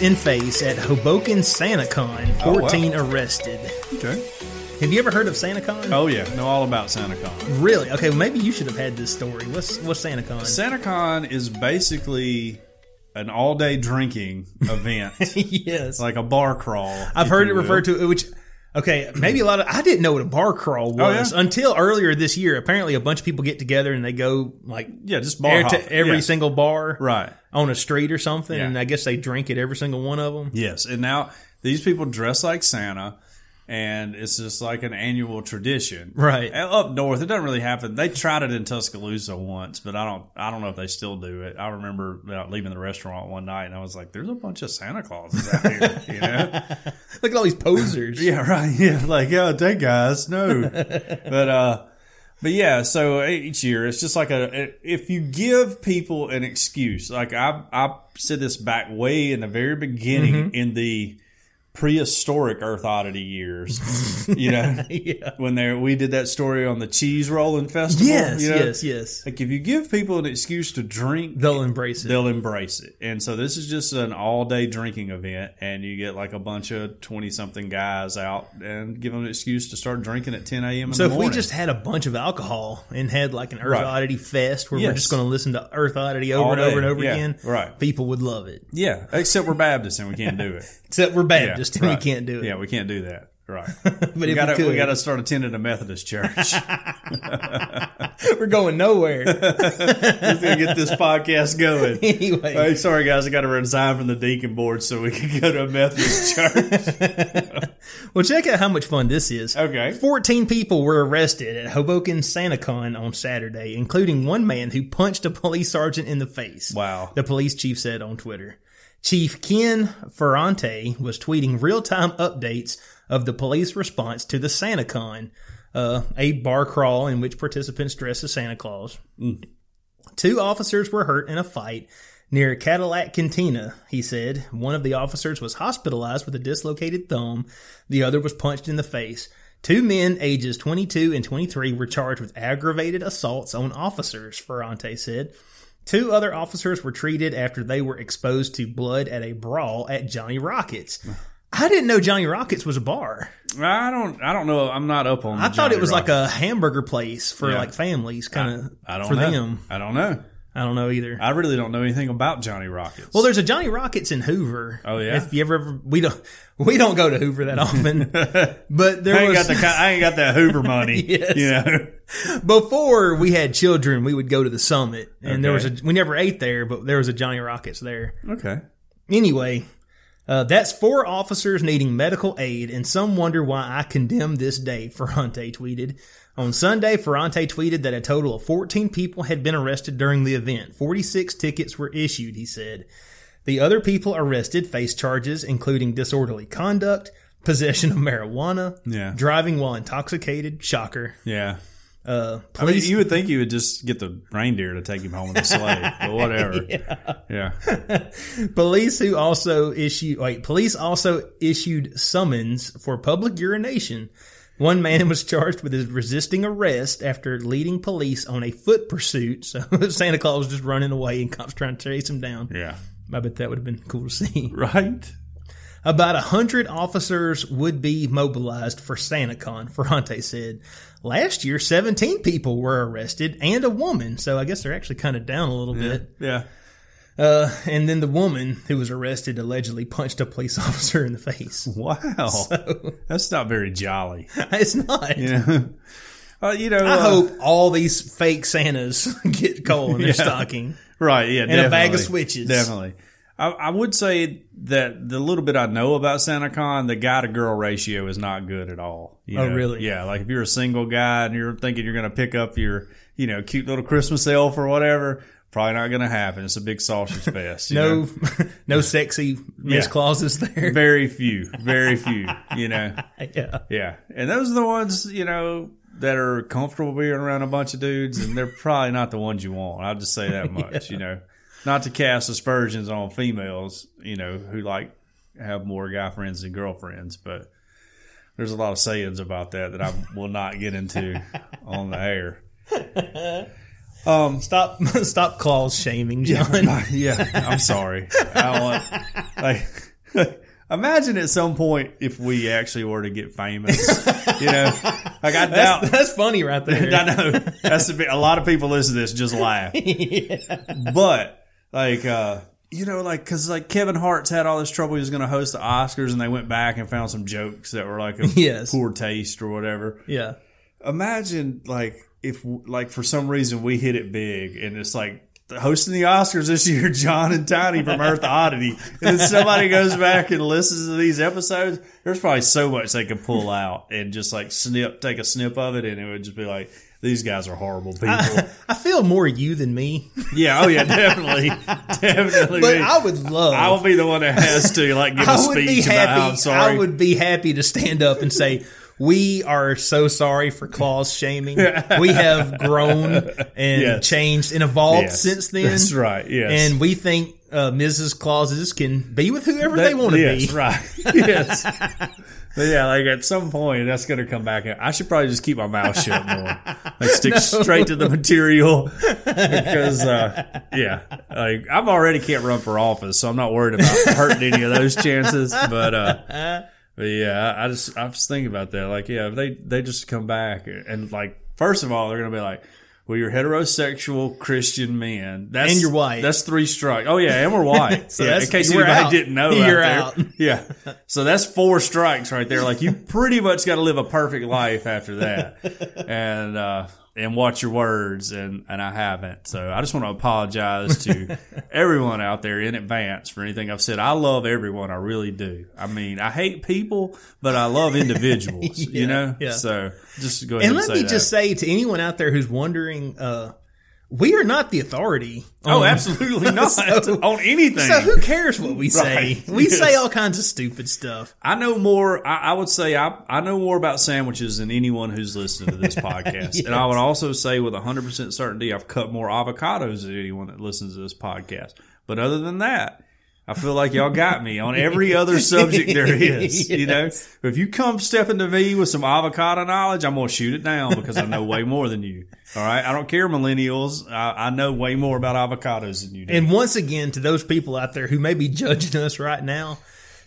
In face at Hoboken SantaCon. Oh, wow. 14 arrested. Okay. Have you ever heard of SantaCon? Oh yeah, know all about SantaCon. Really? Okay, well, maybe you should have had this story. What's what's SantaCon? SantaCon is basically an all-day drinking event, yes. like a bar crawl. I've heard it will. referred to which okay, maybe a lot of I didn't know what a bar crawl Oh, was yeah? until earlier this year. Apparently a bunch of people get together and they go like Yeah, just bar to every Yeah. single bar Right. on a street or something Yeah. and I guess they drink at every single one of them. Yes, and now these people dress like Santa, and it's just like an annual tradition. Right. And up north, it doesn't really happen. They tried it in Tuscaloosa once, but I don't. I don't know if they still do it. I remember uh, leaving the restaurant one night, and I was like, "There's a bunch of Santa Clauses out here," you know. Look at all these posers. Yeah, right. Yeah, like yeah, hey guys, no, but uh, but yeah. So each year, it's just like a if you give people an excuse. Like I I said this back way in the very beginning Mm-hmm. in the prehistoric Earth Oddity years. you know, Yeah. when there we did that story on the cheese rolling festival. Yes, you know? yes, yes. Like if you give people an excuse to drink, They'll embrace it. they'll embrace it. And so this is just an all day drinking event, and you get like a bunch of twenty something guys out and give them an excuse to start drinking at ten a.m. So the if we just had a bunch of alcohol and had like an Earth Right. Oddity fest where we're just going to listen to Earth Oddity over and over and over Yeah, again, right. People would love it. yeah, except we're Baptists and we can't do it. Except we're Yeah, Right. we can't do it. Yeah, we can't do that. Right. but we got to we got to start attending a Methodist church. we're going nowhere. Let's get this podcast going. anyway, Hey, sorry guys, I got to resign from the deacon board so we can go to a Methodist church. well, check out how much fun this is. Okay. 14 people were arrested at Hoboken SantaCon on Saturday, including one man who punched a police sergeant in the face. Wow. The police chief said on Twitter. Chief Ken Ferrante was tweeting real time updates of the police response to the SantaCon, uh, a bar crawl in which participants dress as Santa Claus. Two officers were hurt in a fight near Cadillac Cantina, he said. One of the officers was hospitalized with a dislocated thumb, the other was punched in the face. Two men ages 22 and 23 were charged with aggravated assaults on officers, Ferrante said. Two other officers were treated after they were exposed to blood at a brawl at Johnny Rockets. I didn't know Johnny Rockets was a bar. I don't I don't know. I'm not up on. I thought it was like a hamburger place for Yeah. like families, kind of I don't for know. them. I don't know. I don't know either. I really don't know anything about Johnny Rockets. Well, there's a Johnny Rockets in Hoover. Oh, yeah? If you ever, ever we don't we don't go to Hoover that often, but there I ain't was got the I ain't got that Hoover money. Yes. You know. before we had children, we would go to the Summit, and there was a we never ate there, but there was a Johnny Rockets there. Okay. Anyway, uh, that's four officers needing medical aid, and some wonder why I condemn this day, Ferrante tweeted. On Sunday, Ferrante tweeted that a total of 14 people had been arrested during the event. 46 tickets were issued, he said. The other people arrested face charges including disorderly conduct, possession of marijuana, Yeah. driving while intoxicated, shocker. Yeah. Uh, I mean, you would think you would just get the reindeer to take him home in a sleigh, but whatever. yeah. Police who also issued wait, police also issued summons for public urination. One man was charged with resisting arrest after leading police on a foot pursuit. So Santa Claus was just running away and cops trying to chase him down. Yeah. I bet that would have been cool to see. Right. About a hundred officers would be mobilized for SantaCon, Ferrante said. Last year, 17 people were arrested and a woman. So I guess they're actually kind of down a little bit. Yeah. Uh, and then the woman who was arrested allegedly punched a police officer in the face. Wow. That's not very jolly. It's not. You know. Uh, you know. I uh, hope all these fake Santas get coal in their Yeah. stocking. Right. Yeah. And a bag of switches. Definitely. I, I would say that the little bit I know about SantaCon, the guy to girl ratio is not good at all. You Oh, know? really? Yeah. Like if you're a single guy and you're thinking you're going to pick up your, you know, cute little Christmas elf or whatever, probably not going to happen. It's a big sausage fest. you No, know? no sexy Miss Yeah. Clauses there. Very few. Very few. You know. yeah. Yeah. And those are the ones, you know, that are comfortable being around a bunch of dudes, and they're probably not the ones you want. I'll just say that much, you know. Not to cast aspersions on females, you know, who like have more guy friends than girlfriends, but there's a lot of sayings about that that I will not get into on the air. Stop, stop clause shaming, John. yeah, I'm sorry. I want like imagine at some point if we actually were to get famous, you know, like I doubt. That's, that's funny right there. I know that's a, bit, a lot of people listen to this just laugh, but like uh, you know, like because like Kevin Hart's had all this trouble. He was going to host the Oscars, and they went back and found some jokes that were like a Yes. poor taste or whatever. Yeah. Imagine like if like for some reason we hit it big, and it's like hosting the Oscars this year, John and Tiny from Earth Oddity, and then somebody goes back and listens to these episodes, there's probably so much they could pull out and just like snip, take a snip of it, and it would just be like, these guys are horrible people. I feel more you than me, yeah, oh yeah, definitely, definitely. but me. I would love. I will be the one that has to like give a I be speech about how I'm happy. sorry. I would be happy to stand up and say. We are so sorry for Claus shaming. We have grown and Yes. changed and evolved Yes, since then. That's right. Yes. And we think uh, Mrs. Clauses can be with whoever they want to yes, be. right. yes. But yeah, like at some point that's going to come back. I should probably just keep my mouth shut more. Like stick straight to the material because, uh, yeah, like I'm already can't run for office, so I'm not worried about hurting any of those chances. But, uh, but yeah, I I just I was thinking about that. Like, yeah, if they they just come back and like, first of all, they're going to be like. Well, you're heterosexual Christian men. That's, And you're white. That's three strikes. Oh yeah, and we're white. So yeah, that's- in case anybody out. didn't know, You're out out. Yeah. So that's four strikes right there. Like you pretty much got to live a perfect life after that, and uh, and watch your words. And and I haven't. So I just want to apologize to everyone out there in advance for anything I've said. I love everyone. I really do. I mean, I hate people, but I love individuals. you know. yeah. So just go ahead And and, let me that. just say to anyone out there who's wondering, uh, we are not the authority. Oh, on- absolutely not So- on anything. So who cares what we say? Right. We Yes. say all kinds of stupid stuff. I know more. I, I would say I, I know more about sandwiches than anyone who's listening to this podcast. And I would also say with 100% certainty, I've cut more avocados than anyone that listens to this podcast. But other than that, I feel like y'all got me on every other subject there is. You know, if you come stepping to me with some avocado knowledge, I'm going to shoot it down because I know way more than you. All right. I don't care, millennials. I, I know way more about avocados than you do. And once again, to those people out there who may be judging us right now,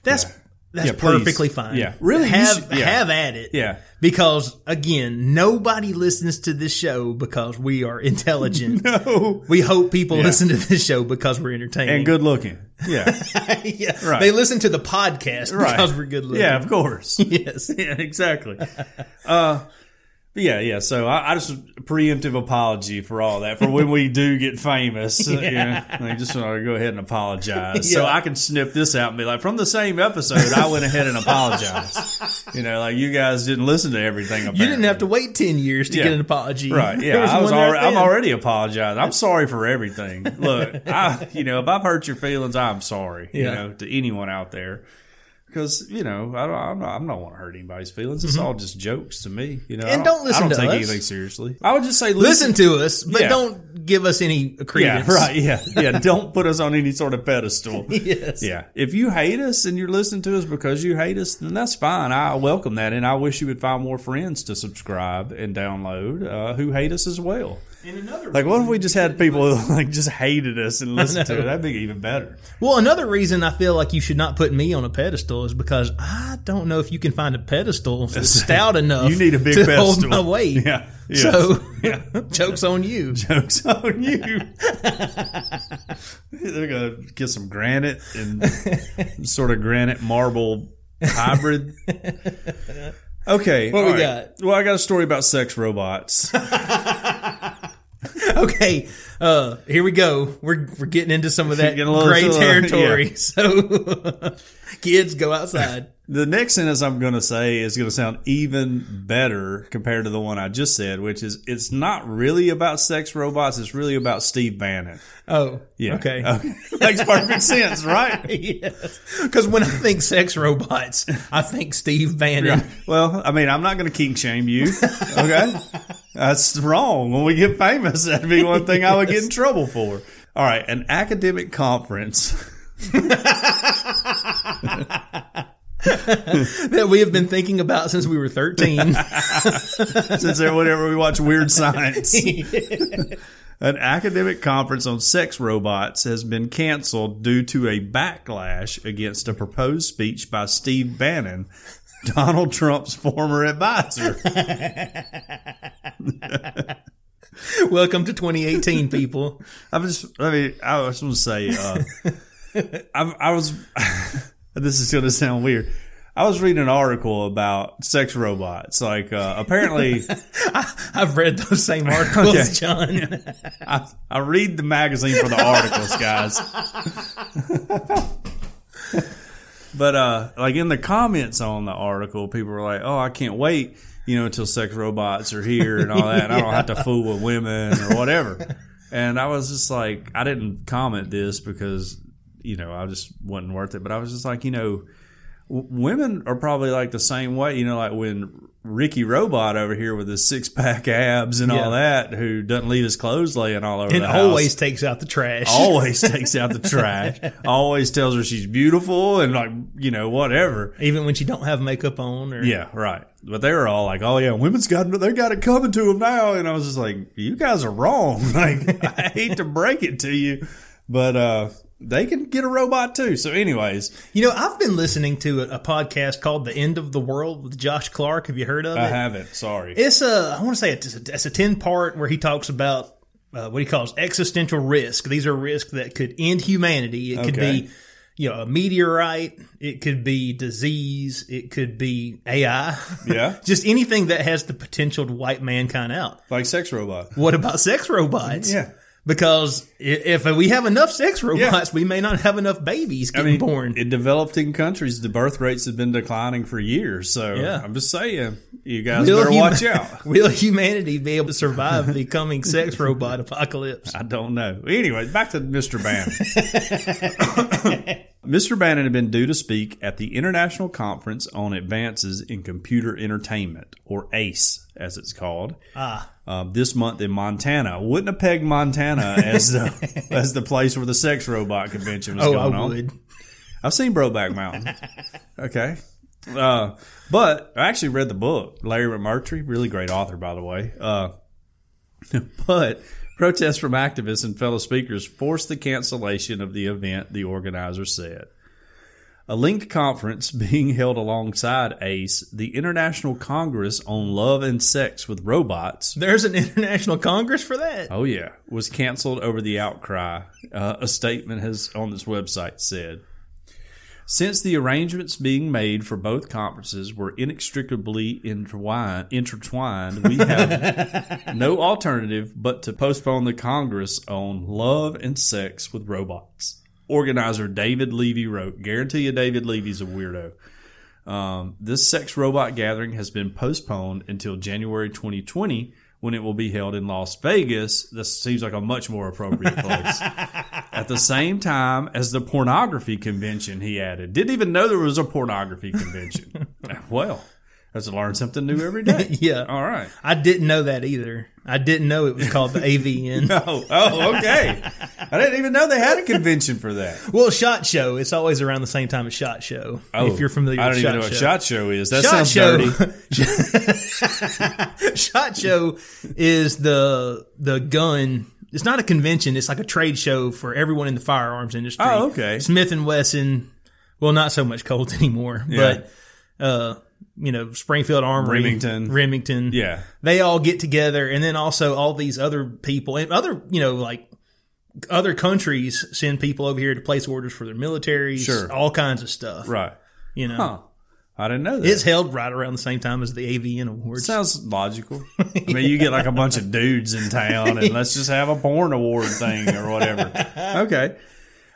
that's that's Yeah, perfectly fine. Yeah. Really, have should- yeah. have at it. Yeah. Because again, nobody listens to this show because we are intelligent. no. We hope people Yeah. listen to this show because we're entertaining And good looking. Yeah. yeah, Right. They listen to the podcast Right. because we're good looking. Yeah, of course. Yes. yeah, exactly. Uh, but yeah, yeah. So I, I just preemptive apology for all that for when we do get famous. yeah, I just want to go ahead and apologize, so I can snip this out and be like, from the same episode, I went ahead and apologized. you know, like you guys didn't listen to everything. You didn't have to wait ten years to Yeah. get an apology. Right. Yeah. I was. Already, I'm already apologizing. I'm sorry for everything. Look, I, you know, if I've hurt your feelings, I'm sorry, you know, to anyone out there. Because, you know, I don't, I'm not, I'm not want to hurt anybody's feelings. It's all just jokes to me, you know. Mm-hmm. And don't listen I don't to take us. anything seriously. I would just say Listen listen, to us, but Yeah. don't give us any credence. Yeah, right. Yeah. Yeah. don't put us on any sort of pedestal. Yes. Yeah. If you hate us and you're listening to us because you hate us, then that's fine. I welcome that. And I wish you would find more friends to subscribe and download uh, who hate us as well. Like, what if we just had people who like just hated us and listened to it? That'd be even better. Well, another reason I feel like you should not put me on a pedestal is because I don't know if you can find a pedestal that's stout enough. You need a big to pedestal. hold my weight. Yeah. Yes. So, Yeah. jokes on you. Jokes on you. They're gonna get some granite and sort of granite marble hybrid. Okay, What we all got? Well, I got a story about sex robots. Okay, uh, here we go. We're we're getting into some of that gray uh, territory. yeah. So, kids, go outside. The next sentence I'm going to say is going to sound even better compared to the one I just said, which is it's not really about sex robots. It's really about Steve Bannon. Oh, Yeah. Okay. Makes perfect sense, right? yes. Because when I think sex robots, I think Steve Bannon. Well, I mean, I'm not going to king shame you. Okay. That's wrong. When we get famous, that'd be one thing I would get in trouble for. All right. An academic conference. that we have been thinking about since we were 13. since whenever we watch Weird Science. An academic conference on sex robots has been canceled due to a backlash against a proposed speech by Steve Bannon, Donald Trump's former advisor. Welcome to 2018, people. I'm just, I mean, I was going to say, uh, I, I was, this is going to sound weird. I was reading an article about sex robots. Like, uh, apparently, I've read those same articles, Okay. John. I, I read the magazine for the articles, guys. but uh, like in the comments on the article, people were like, "Oh, I can't wait." You know, until sex robots are here and all that. And I don't have to fool with women or whatever. And I was just like, I didn't comment this because, you know, I just wasn't worth it. But I was just like, you know, w- women are probably like the same way. You know, like when Ricky Robot over here with his six pack abs and all that, who doesn't leave his clothes laying all over and the house. always takes out the trash. always takes out the trash. Always tells her she's beautiful and like you know whatever. Even when she don't have makeup on. Or, Yeah, right. But they were all like, "Oh yeah, women's got they got it coming to them now," and I was just like, "You guys are wrong." Like, I hate to break it to you, but uh they can get a robot too. So, anyways, You know, I've been listening to a, a podcast called "The End of the World" with Josh Clark. Have you heard of it? I haven't. Sorry. It's a, I want to say it's a, it's a 10 part where he talks about uh, what he calls existential risk. These are risks that could end humanity. It could be, you know, a meteorite. It could be disease. It could be AI. Yeah. Just anything that has the potential to wipe mankind out. like sex robot. What about sex robots? Yeah. Because if we have enough sex robots, we may not have enough babies I getting mean, born. in developing countries, the birth rates have been declining for years. So, Yeah. I'm just saying, you guys Will better huma- watch out. Will humanity be able to survive the coming sex robot apocalypse? I don't know. Anyway, back to Mr. Bannon. Mr. Bannon had been due to speak at the International Conference on Advances in Computer Entertainment, or ACE, as it's called, Ah, uh, this month in Montana. Wouldn't have pegged Montana as the as the place where the sex robot convention was oh, going I on. would. I've seen Brokeback Mountain. Okay. Uh, but I actually read the book. Larry McMurtry, really great author, by the way. Uh, but protests from activists and fellow speakers forced the cancellation of the event, the organizer said. A linked conference being held alongside ACE, the International Congress on Love and Sex with Robots, There's an international congress for that. Oh yeah, was canceled over the outcry. Uh, a statement has on this website said. Since the arrangements being made for both conferences were inextricably intertwined, intertwined we have no alternative but to postpone the Congress on love and sex with robots. Organizer David Levy wrote, Guarantee you David Levy's a weirdo. Um, this sex robot gathering has been postponed until January 2020 when it will be held in Las Vegas. This seems like a much more appropriate place. At the same time as the pornography convention, he added. Didn't even know there was a pornography convention. well, let's learn something new every day. Yeah. All right. I didn't know that either. I didn't know it was called the AVN. Oh, oh, okay. I didn't even know they had a convention for that. Well, Shot Show. It's always around the same time as Shot Show. Oh, if you're familiar I don't even know what shot show is. That Shot sounds Show. dirty. Shot Show is the the gun. It's not a convention. It's like a trade show for everyone in the firearms industry. Oh, okay. Smith and Wesson. Well, not so much Colt anymore, Yeah. but uh, you know, Springfield Armory, Remington. Remington. Yeah. they all get together, and then also all these other people and other, you know, like other countries send people over here to place orders for their militaries, Sure. all kinds of stuff. Right. You know, Huh. I didn't know that. it's held right around the same time as the AVN Awards. Sounds logical. I mean, you get like a bunch of dudes in town, and let's just have a porn award thing or whatever. Okay.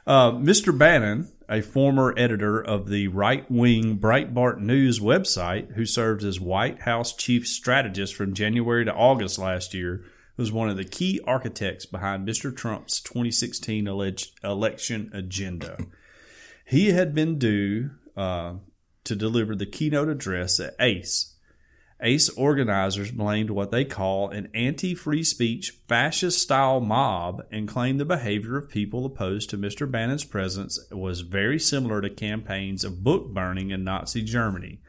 Uh, Mr. Bannon, a former editor of the right wing Breitbart News website, who served as White House chief strategist from January to August last year, was one of the key architects behind Mr. Trump's 2016 alleged election agenda. He had been due uh, to deliver the keynote address at ACE. ACE organizers blamed what they call an anti free speech fascist style mob and claimed the behavior of people opposed to Mr. Bannon's presence was very similar to campaigns of book burning in Nazi Germany.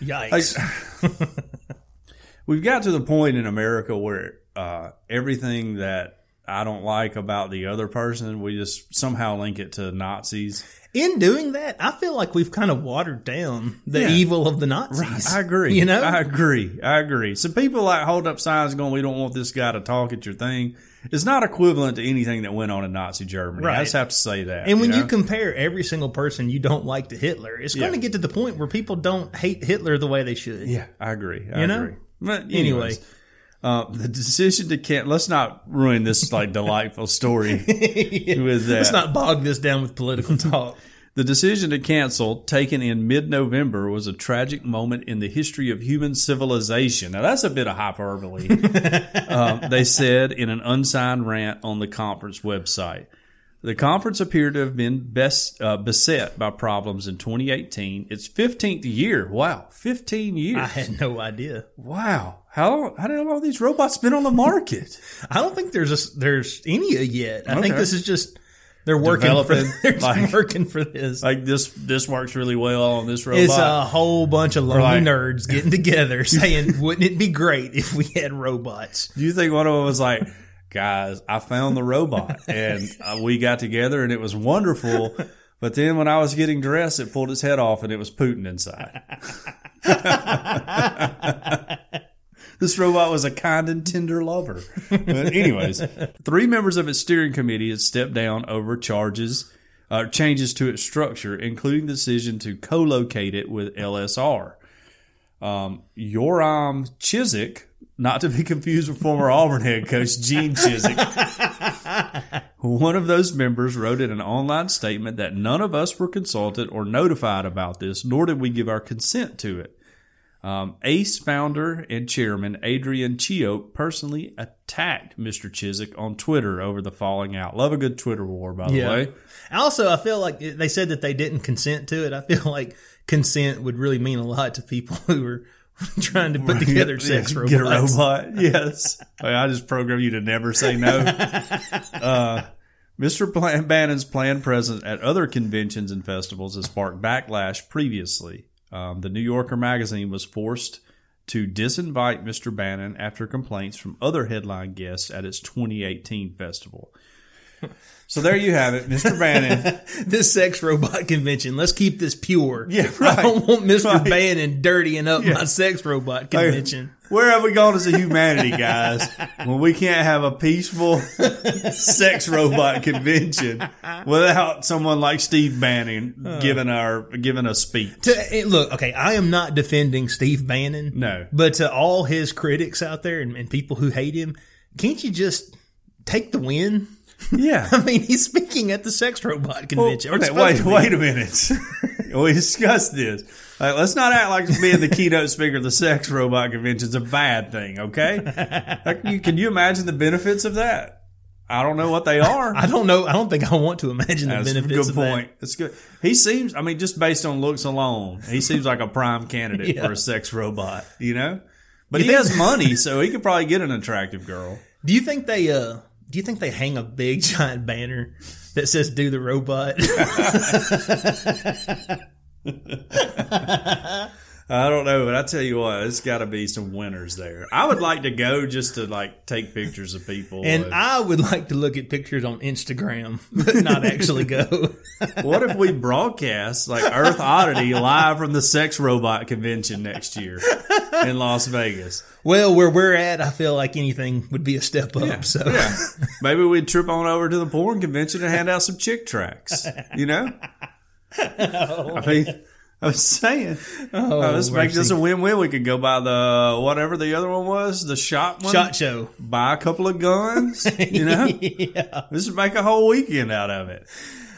Yikes! We've got to the point in America where uh, everything that I don't like about the other person, we just somehow link it to Nazis. In doing that, I feel like we've kind of watered down the Yeah. evil of the Nazis. I agree. You know, I agree. I agree. So people like hold up signs going, "We don't want this guy to talk at your thing." It's not equivalent to anything that went on in Nazi Germany. Right. I just have to say that. And when you, know? compare every single person you don't like to Hitler, it's going to get to the point where people don't hate Hitler the way they should. yeah, I agree. I You know? agree. But Anyway. Uh, the decision to can let's not ruin this like delightful story with that. Let's not bog this down with political talk. The decision to cancel, taken in mid November, was a tragic moment in the history of human civilization. Now, that's a bit of hyperbole, um, they said in an unsigned rant on the conference website. The conference appeared to have been best, uh, beset by problems in 2018. Its 15th year. Wow, 15 years. I had no idea. wow. How long, how long have these robots been on the market? I don't think there's a, there's any yet. I think this is just they're working for they're like- working for this. Like this, this works really well on this robot. it's a whole bunch of lonely like- nerds getting together saying, "Wouldn't it be great if we had robots?" Do you think one of them was like, guys, I found the robot and uh, we got together and it was wonderful. But then when I was getting dressed, it pulled its head off and it was Putin inside. This robot was a kind and tender lover. But anyways, three members of its steering committee had stepped down over charges, uh, changes to its structure, including the decision to co-locate it with LSR. Um, Yoram Chisik, not to be confused with former Auburn head coach Gene Chizik. One of those members wrote in an online statement that none of us were consulted or notified about this, nor did we give our consent to it. Um, Ace founder and chairman Adrian Cheok personally attacked Mr. Chisik on Twitter over the falling out. Love a good Twitter war, by the way. Also, I feel like they said that they didn't consent to it. I feel like consent would really mean a lot to people who are trying to put together sex robots. Get a robot. Yes. I just program you to never say no. uh, Mr. Plan- Bannon's planned presence at other conventions and festivals has sparked backlash previously. Um, the New Yorker magazine was forced to disinvite Mr. Bannon after complaints from other headline guests at its 2018 festival. So there you have it, Mr. Bannon. This sex robot convention. Let's keep this pure. Yeah, I don't want Mr. Right. Bannon dirtying up my sex robot convention. Where have we gone as a humanity, guys? when we can't have a peaceful sex robot convention without someone like Steve Bannon giving our giving a speech. To, eh, look, okay, I am not defending Steve Bannon. No. But to all his critics out there and, and people who hate him, can't you just take the win? Yeah. I mean, he's speaking at the sex robot convention. Okay, supposed wait, wait a minute. we discussed this. Like, let's not act like being the keynote speaker of the sex robot convention is a bad thing. Okay, like, you, can you imagine the benefits of that? I don't know what they are. I don't know. I don't think I want to imagine the That's a benefits good of point. That's good. He seems, I mean, just based on looks alone, he seems like a prime candidate Yeah. for a sex robot, you know? But You he think- has money, so he could probably get an attractive girl. Do you think they? uh Do you think they hang a big giant banner that says "Do the robot"? I don't know, but I tell you what, it's got to be some winners there. I would like to go just to like take pictures of people. and I would like to look at pictures on Instagram, but not actually go. what if we broadcast like Earth Oddity live from the sex robot convention next year in Las Vegas? well, where we're at, I feel like anything would be a step up. So Yeah. Maybe we'd trip on over to the porn convention and hand out some Chick tracts. You know? Oh. I mean, I was saying, oh, oh let's make this a win-win. We could go buy the whatever the other one was, the shot one. shot show. Buy a couple of guns. You know, yeah. this would make a whole weekend out of it.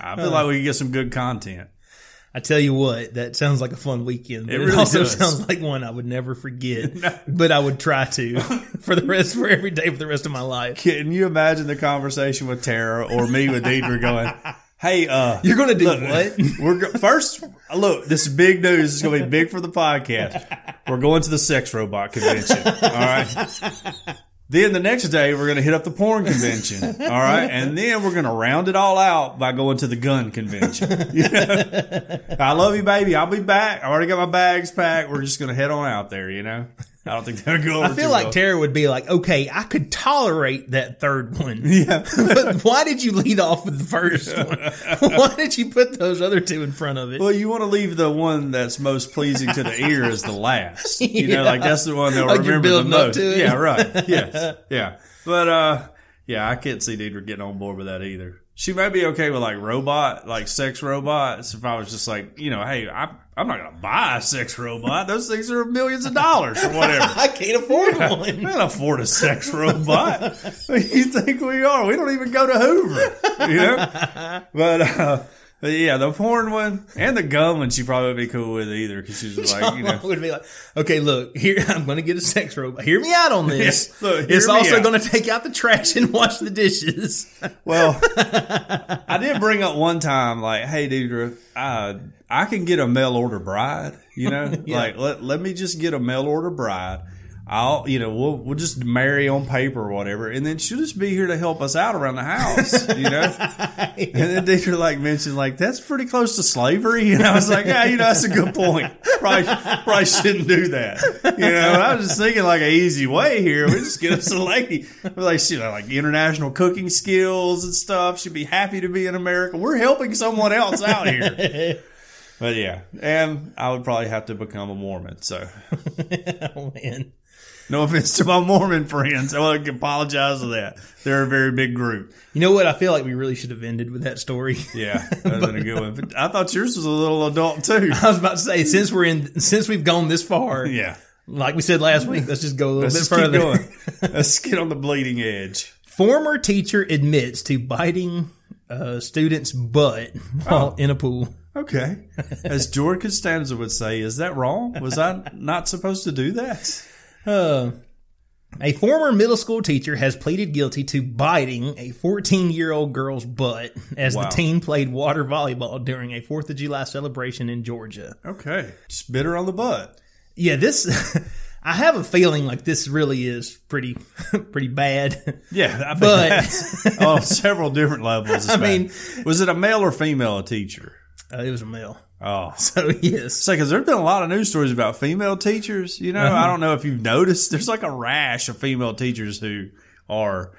I feel like we could get some good content. I tell you what, that sounds like a fun weekend. It it, really also does. sounds like one I would never forget. But I would try to for the rest for every day for the rest of my life. Can you imagine the conversation with Tara or me with Deidre going? Hey, uh, You're gonna do look, what? We're go- first. Look, this is big news. Is going to be big for the podcast. We're going to the sex robot convention. All right. Then the next day we're going to hit up the porn convention. All right, and then we're going to round it all out by going to the gun convention. You know? I love you, baby. I'll be back. I already got my bags packed. We're just going to head on out there. You know. I don't think that would go over I feel like well. Tara would be like, okay, I could tolerate that third one. Yeah. but why did you lead off with the first one? why did you put those other two in front of it? Well, you want to leave the one that's most pleasing to the ear as the last. You know, like that's the one they'll Like remember the most. Yeah, right. Yes. Yeah. But uh yeah, I can't see Deidre getting on board with that either. She might be okay with like robot, like sex robots. If I was just like, you know, hey, I, I'm not gonna buy a sex robot. Those things are millions of dollars or whatever. I can't afford I one. can't afford a sex robot. You think we are? We don't even go to Hoover, you know. But, uh, but yeah, the porn one and the gum one, she probably would be cool with either because she's like, you know, would be like, okay, look, here I'm going to get a sex robot. Hear me out on this. Yeah, look, it's also going to take out the trash and wash the dishes. Well, I did bring up one time, like, hey, Deidre, uh, I can get a mail order bride, you know, like, let, let me just get a mail order bride. I'll, you know, we'll, we'll just marry on paper or whatever. And then she'll just be here to help us out around the house, you know? And then Deidre like mentioned, like, that's pretty close to slavery. And I was like, yeah, you know, that's a good point. Probably, probably shouldn't do that. You know, I was just thinking like an easy way here. We just get us a lady with like, you know, like international cooking skills and stuff. She'd be happy to be in America. We're helping someone else out here. But yeah, and I would probably have to become a Mormon. So oh, man. no offense to my Mormon friends. I want to apologize for that. They're a very big group. You know what? I feel like we really should have ended with that story. Yeah, that been a good one. But I thought yours was a little adult too. I was about to say, since we're in, since we've gone this far, Yeah. like we said last week, let's just go a little Let's bit further. Let's get on the bleeding edge. Former teacher admits to biting uh, student's butt while in a pool. Okay. As George Costanza would say, is that wrong? Was I not supposed to do that? Uh, a former middle school teacher has pleaded guilty to biting a 14 year old girl's butt as Wow. the teen played water volleyball during a 4th of July celebration in Georgia. Okay. Just bit her on the butt. Yeah, this. I have a feeling like this really is pretty, pretty bad. Yeah, I But- on several different levels. I mean- was it a male or female teacher? Uh, it was a male. Oh, So yes, Say, because there's been a lot of news stories about female teachers. You know, Uh-huh. I don't know if you've noticed. There's like a rash of female teachers who are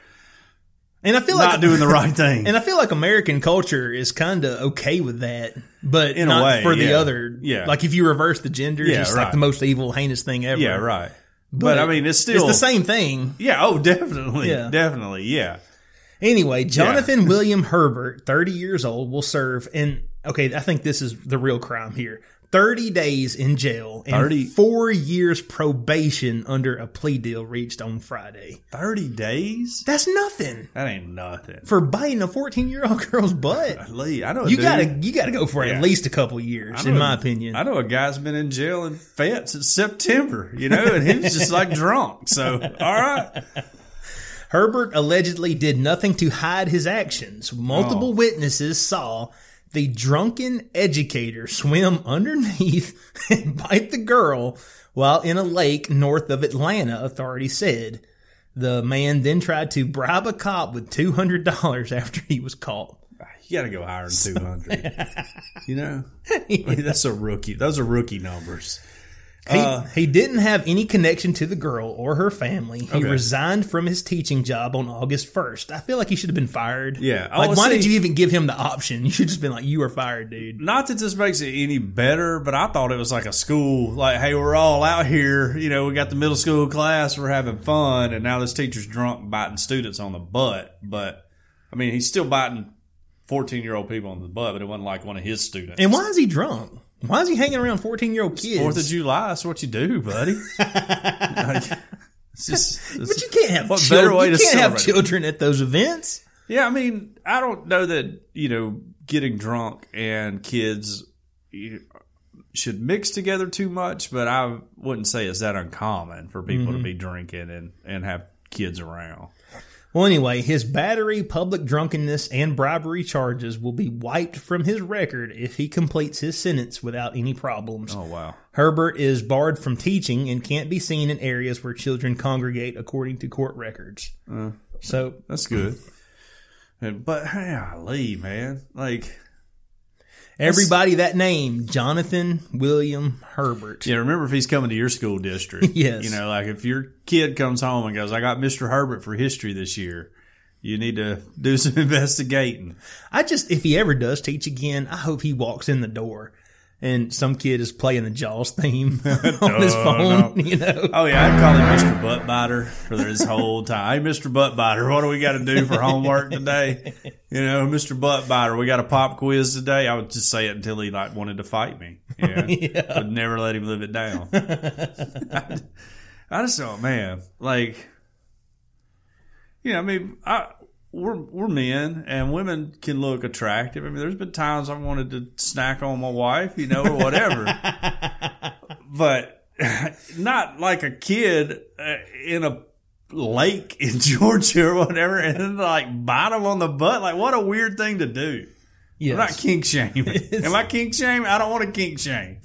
and I feel not like doing the right thing. And I feel like American culture is kind of okay with that, but In a way, for the other. Yeah. like if you reverse the genders, Yeah, it's right. like the most evil, heinous thing ever. yeah, right. But, I mean, it's still it's the same thing. Yeah. Oh, definitely. Yeah. Definitely. Yeah. Anyway, Jonathan William Herbert, 30 years old, will serve in, okay, I think this is the real crime here 30 days in jail and 30 four years probation under a plea deal reached on Friday. Thirty days. That's nothing That ain't nothing. for biting a 14 year old girl's butt. Lee, I know. a You dude- gotta, you gotta go for Yeah. at least a couple years, in know my opinion. I know a guy's been in jail in fed since September. You know, and he was just like drunk. So, all right. Herbert allegedly did nothing to hide his actions. Multiple Oh. witnesses saw the drunken educator swim underneath and bite the girl while in a lake north of Atlanta, authorities said. The man then tried to bribe a cop with $200 after he was caught. You got to go higher than 200. you know? I mean, that's a rookie. Those are rookie numbers. He, Uh, he didn't have any connection to the girl or her family. He Okay. resigned from his teaching job on August 1st. I feel like he should have been fired. Yeah. Like, why see- did you even give him the option? You should just been like, you are fired, dude. Not that this makes it any better, but I thought it was like a school. Like, hey, we're all out here. You know, we got the middle school class. We're having fun. And now this teacher's drunk biting students on the butt. But, I mean, he's still biting 14 year old people on the butt, but it wasn't like one of his students. And why is he drunk? Why is he hanging around 14 year old kids? Fourth of July, that's what you do, buddy. Like, it's just, it's- But you can't have What children. better way you to can't have children at those events. Yeah, I mean, I don't know that you know getting drunk and kids should mix together too much, but I wouldn't say it's that uncommon for people Mm-hmm. to be drinking and and have kids around. Well, anyway, his battery, public drunkenness, and bribery charges will be wiped from his record if he completes his sentence without any problems. Oh wow, Herbert is barred from teaching and can't be seen in areas where children congregate, according to court records. Uh. so, that's good. But hey, Lee, man, like Everybody that name, Jonathan William Herbert. Yeah, remember if he's coming to your school district. Yes. You know, like if your kid comes home and goes, I got Mr. Herbert for history this year, you need to do some investigating. I just, if he ever does teach again, I hope he walks in the door and some kid is playing the Jaws theme on his phone. You know, Oh, yeah, I'd call him Mr. Buttbiter for this whole time. Hey, Mr. Buttbiter, what do we got to do for homework today? You know, Mr. Buttbiter, we got a pop quiz today. I would just say it until he like wanted to fight me. Yeah. Would never let him live it down. I just thought, man, like, you know, I mean, I, we're we're men and women can look attractive. I mean, there's been times I wanted to snack on my wife, you know, or whatever, but not like a kid uh, in a lake in Georgia or whatever, and then like bite them on the butt. Like, what a weird thing to do. yes. I'm not kink shaming. Am I kink shame? I don't want to kink shame.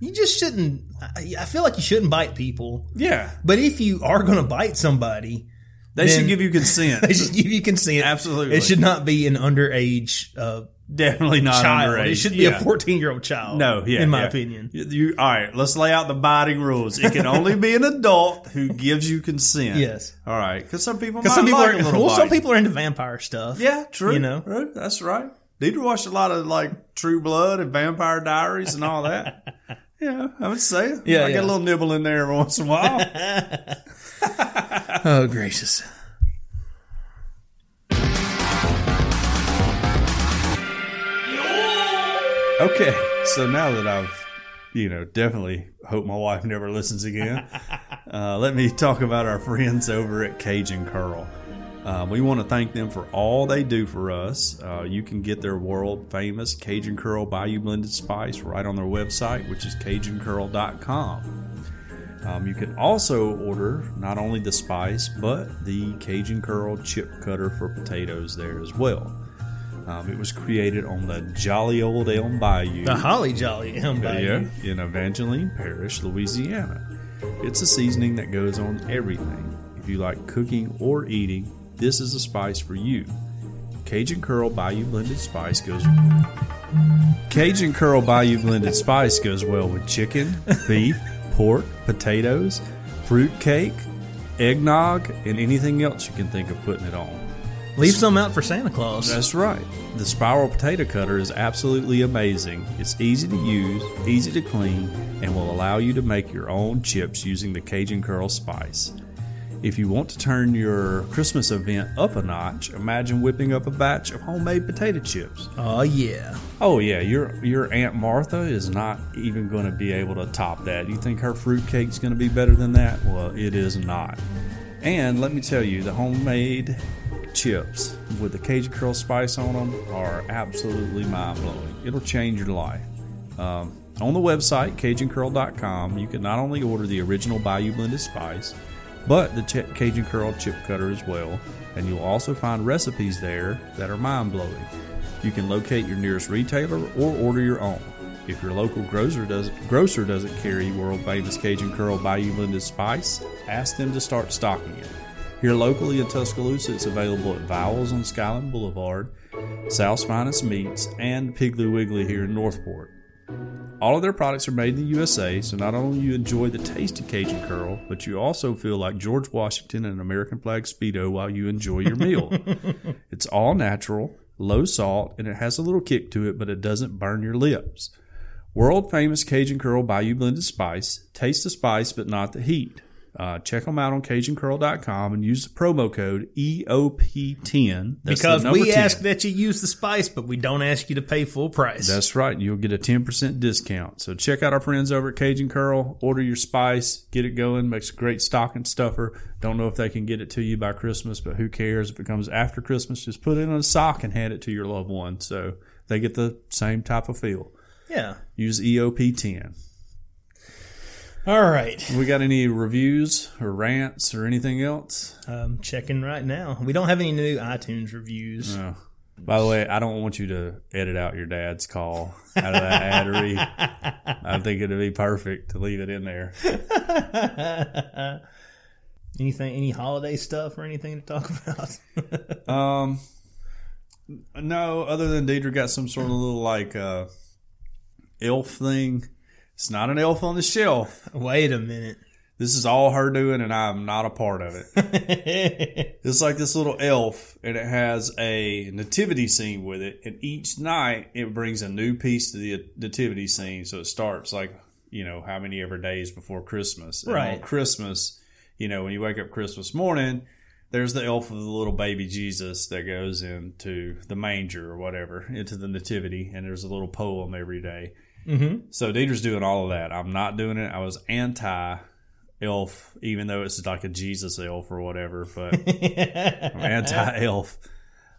you just shouldn't. I I feel like you shouldn't bite people. Yeah, But if you are going to bite somebody, they should give you consent. they should give you consent. Absolutely. It should not be an underage uh, Definitely not child. underage. It should be Yeah. a 14 year old child. No, yeah, In my yeah. opinion. You, all right, let's lay out the biting rules. It can only be an adult who gives you consent. Yes. All right, because some people might some people like are well, some people are into vampire stuff. Yeah, true. You know? Right, that's right. Deidre watched a lot of like True Blood and Vampire Diaries and all that. yeah, I would say. Yeah, I get a little nibble in there every once in a while. Oh gracious. Okay, so now that I've, you know, definitely hope my wife never listens again, uh, let me talk about our friends over at Cajun Curl. Uh, we want to thank them for all they do for us. Uh, you can get their world famous Cajun Curl Bayou Blended Spice right on their website, which is CajunCurl.com. Um, you can also order not only the spice, but the Cajun Curl chip cutter for potatoes there as well. Um, it was created on the jolly old Elm Bayou. The Holly Jolly Elm Bayou. Yeah, in Evangeline Parish, Louisiana. It's a seasoning that goes on everything. If you like cooking or eating, this is a spice for you. Cajun Curl Bayou Blended Spice goes. Cajun Curl Bayou Blended Spice goes well with chicken, beef, pork, potatoes, fruit cake, eggnog, and anything else you can think of putting it on. Leave some out for Santa Claus. That's right. The spiral potato cutter is absolutely amazing. It's easy to use, easy to clean, and will allow you to make your own chips using the Cajun Curl spice. If you want to turn your Christmas event up a notch, imagine whipping up a batch of homemade potato chips. Oh yeah. Oh yeah, your your Aunt Martha is not even going to be able to top that. You think her fruit cake's going to be better than that? Well, it is not. And let me tell you, the homemade chips with the Cajun Curl spice on them are absolutely mind blowing. It'll change your life. Um, on the website, CajunCurl.com, you can not only order the original Bayou Blended Spice, but the Ch- Cajun Curl chip cutter as well. And you'll also find recipes there that are mind blowing. You can locate your nearest retailer or order your own. If your local grocer doesn't, grocer doesn't carry world famous Cajun Curl Bayou Blended Spice, ask them to start stocking it. Here locally in Tuscaloosa, it's available at Vowels on Skyland Boulevard, South's Finest Meats, and Piggly Wiggly here in Northport. All of their products are made in the USA, so not only you enjoy the taste of Cajun Curl, but you also feel like George Washington in an American flag Speedo while you enjoy your meal. it's all natural, low salt, and it has a little kick to it, but it doesn't burn your lips. World famous Cajun Curl Bayou Blended Spice. Taste the spice, but not the heat. Uh, check them out on CajunCurl.com and use the promo code EOP10. That's Because we 10. ask that you use the spice, but we don't ask you to pay full price. That's right. You'll get a 10% discount. So check out our friends over at Cajun Curl. Order your spice. Get it going. Makes a great stocking stuffer. Don't know if they can get it to you by Christmas, but who cares if it comes after Christmas? Just put it in a sock and hand it to your loved one so they get the same type of feel. yeah. Use E EOP10. All right. We got any reviews or rants or anything else? Um, checking right now. We don't have any new iTunes reviews. No. By the way, I don't want you to edit out your dad's call out of that ad read. I think it'd be perfect to leave it in there. Anything, any holiday stuff or anything to talk about? Um, no, other than Deidre got some sort of little like uh, elf thing. It's not an elf on the shelf. Wait a minute. This is all her doing, and I'm not a part of it. it's like this little elf, and it has a nativity scene with it. And each night, it brings a new piece to the nativity scene. So it starts like you know how many ever days before Christmas. And Right. On Christmas, you know when you wake up Christmas morning, there's the elf of the little baby Jesus that goes into the manger or whatever into the nativity, and there's a little poem every day. Mm-hmm. So Deidre's doing all of that. I'm not doing it. I was anti elf, even though it's like a Jesus elf or whatever, but I'm anti elf.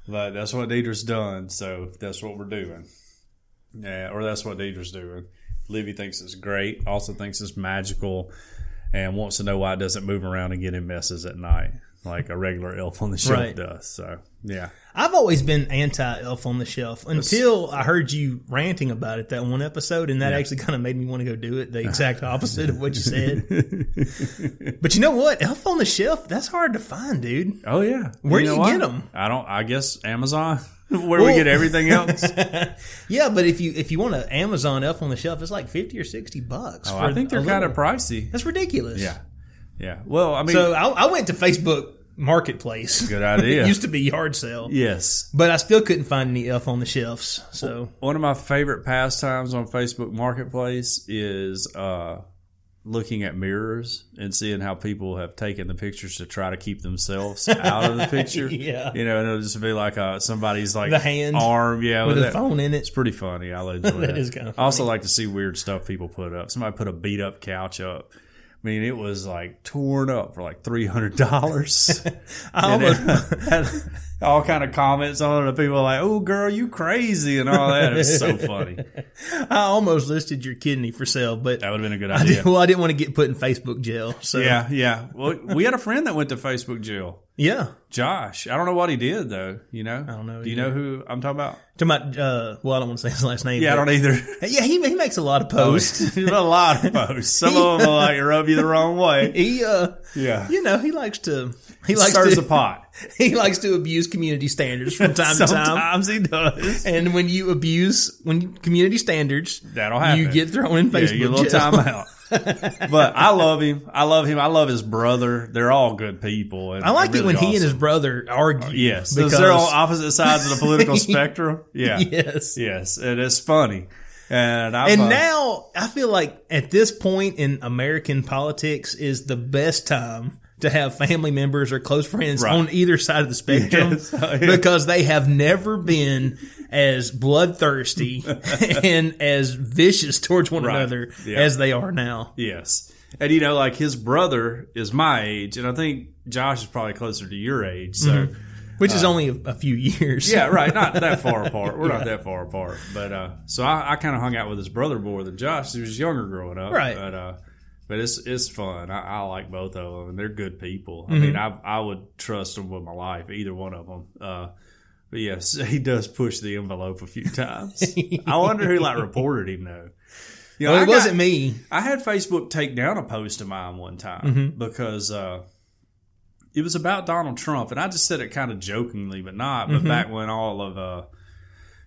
But that's what Deidre's done, so that's what we're doing. Yeah, or that's what Deidre's doing. Livy thinks it's great, also thinks it's magical, and wants to know why it doesn't move around and get in messes at night like a regular elf on the shelf Right. does. So yeah. I've always been anti Elf on the Shelf until I heard you ranting about it that one episode, and that actually kind of made me want to go do it. The exact opposite of what you said. but you know what? Elf on the Shelf, that's hard to find, dude. Oh yeah. Where you do you what? get 'em? I don't. I guess Amazon, where we get everything else. Yeah, but if you if you want an Amazon Elf on the Shelf, it's like fifty or sixty bucks. Oh, for I think they're kind of pricey. That's ridiculous. Yeah. Yeah. Well, I mean, So I, I went to Facebook Marketplace. good idea. it used to be yard sale. yes. But I still couldn't find any Elf on the Shelves. So One of my favorite pastimes on Facebook Marketplace is uh, looking at mirrors and seeing how people have taken the pictures to try to keep themselves out of the picture. Yeah. You know, and it'll just be like uh, somebody's like The hand arm, yeah, with with a phone in it. It's pretty funny. I enjoy that. That is kinda I also like to see weird stuff people put up. Somebody put a beat up couch up. I mean, it was like torn up for like three hundred dollars. I almost had all kind of comments on it. And people were like, "Oh, girl, you crazy," and all that. It was so funny. I almost listed your kidney for sale, but That would have been a good I idea. did, well, I didn't want to get put in Facebook jail. So Yeah, yeah. Well, we had a friend that went to Facebook jail. Yeah. Josh. I don't know what he did though. You know? I don't know Do you know who I'm talking about? To my. uh, well, I don't want to say his last name. Yeah, I don't either. Yeah, he, he makes a lot of posts. There's a lot of posts. Some of them will like rub you the wrong way. he, uh, Yeah. you know, he likes to, he likes Stirs to, the pot. he likes to abuse community standards from time to time. Sometimes he does. And when you abuse when you- community standards, That'll happen. You get thrown in Yeah, Facebook you get a little time out. but I love him. I love him. I love his brother. They're all good people. And I like they're it when really he and his brother argue. Uh, yes, because they're on opposite sides of the political spectrum. Yeah, yes. yes, and it's funny. And I And now I feel like at this point in American politics is the best time to have family members or close friends Right. on either side of the spectrum Yes. Oh, because they have never been as bloodthirsty and as vicious towards one Right. another Yeah. as they are now. Yes. And you know, like his brother is my age, and I think Josh is probably closer to your age. So, Which is only a, a few years. Uh, yeah, right. Not that far apart. We're not that far apart. But uh, so I, I kind of hung out with his brother more than Josh. He was younger growing up. Right. But uh, but it's it's fun. I, I like both of them, and they're good people. I mean, I I would trust them with my life, either one of them. Uh, but yes, he does push the envelope a few times. I wonder who like reported him though. You know, Well, it got- wasn't me. I had Facebook take down a post of mine one time Mm-hmm. because uh, it was about Donald Trump, and I just said it kind of jokingly, but not. Mm-hmm. But back when all of, uh,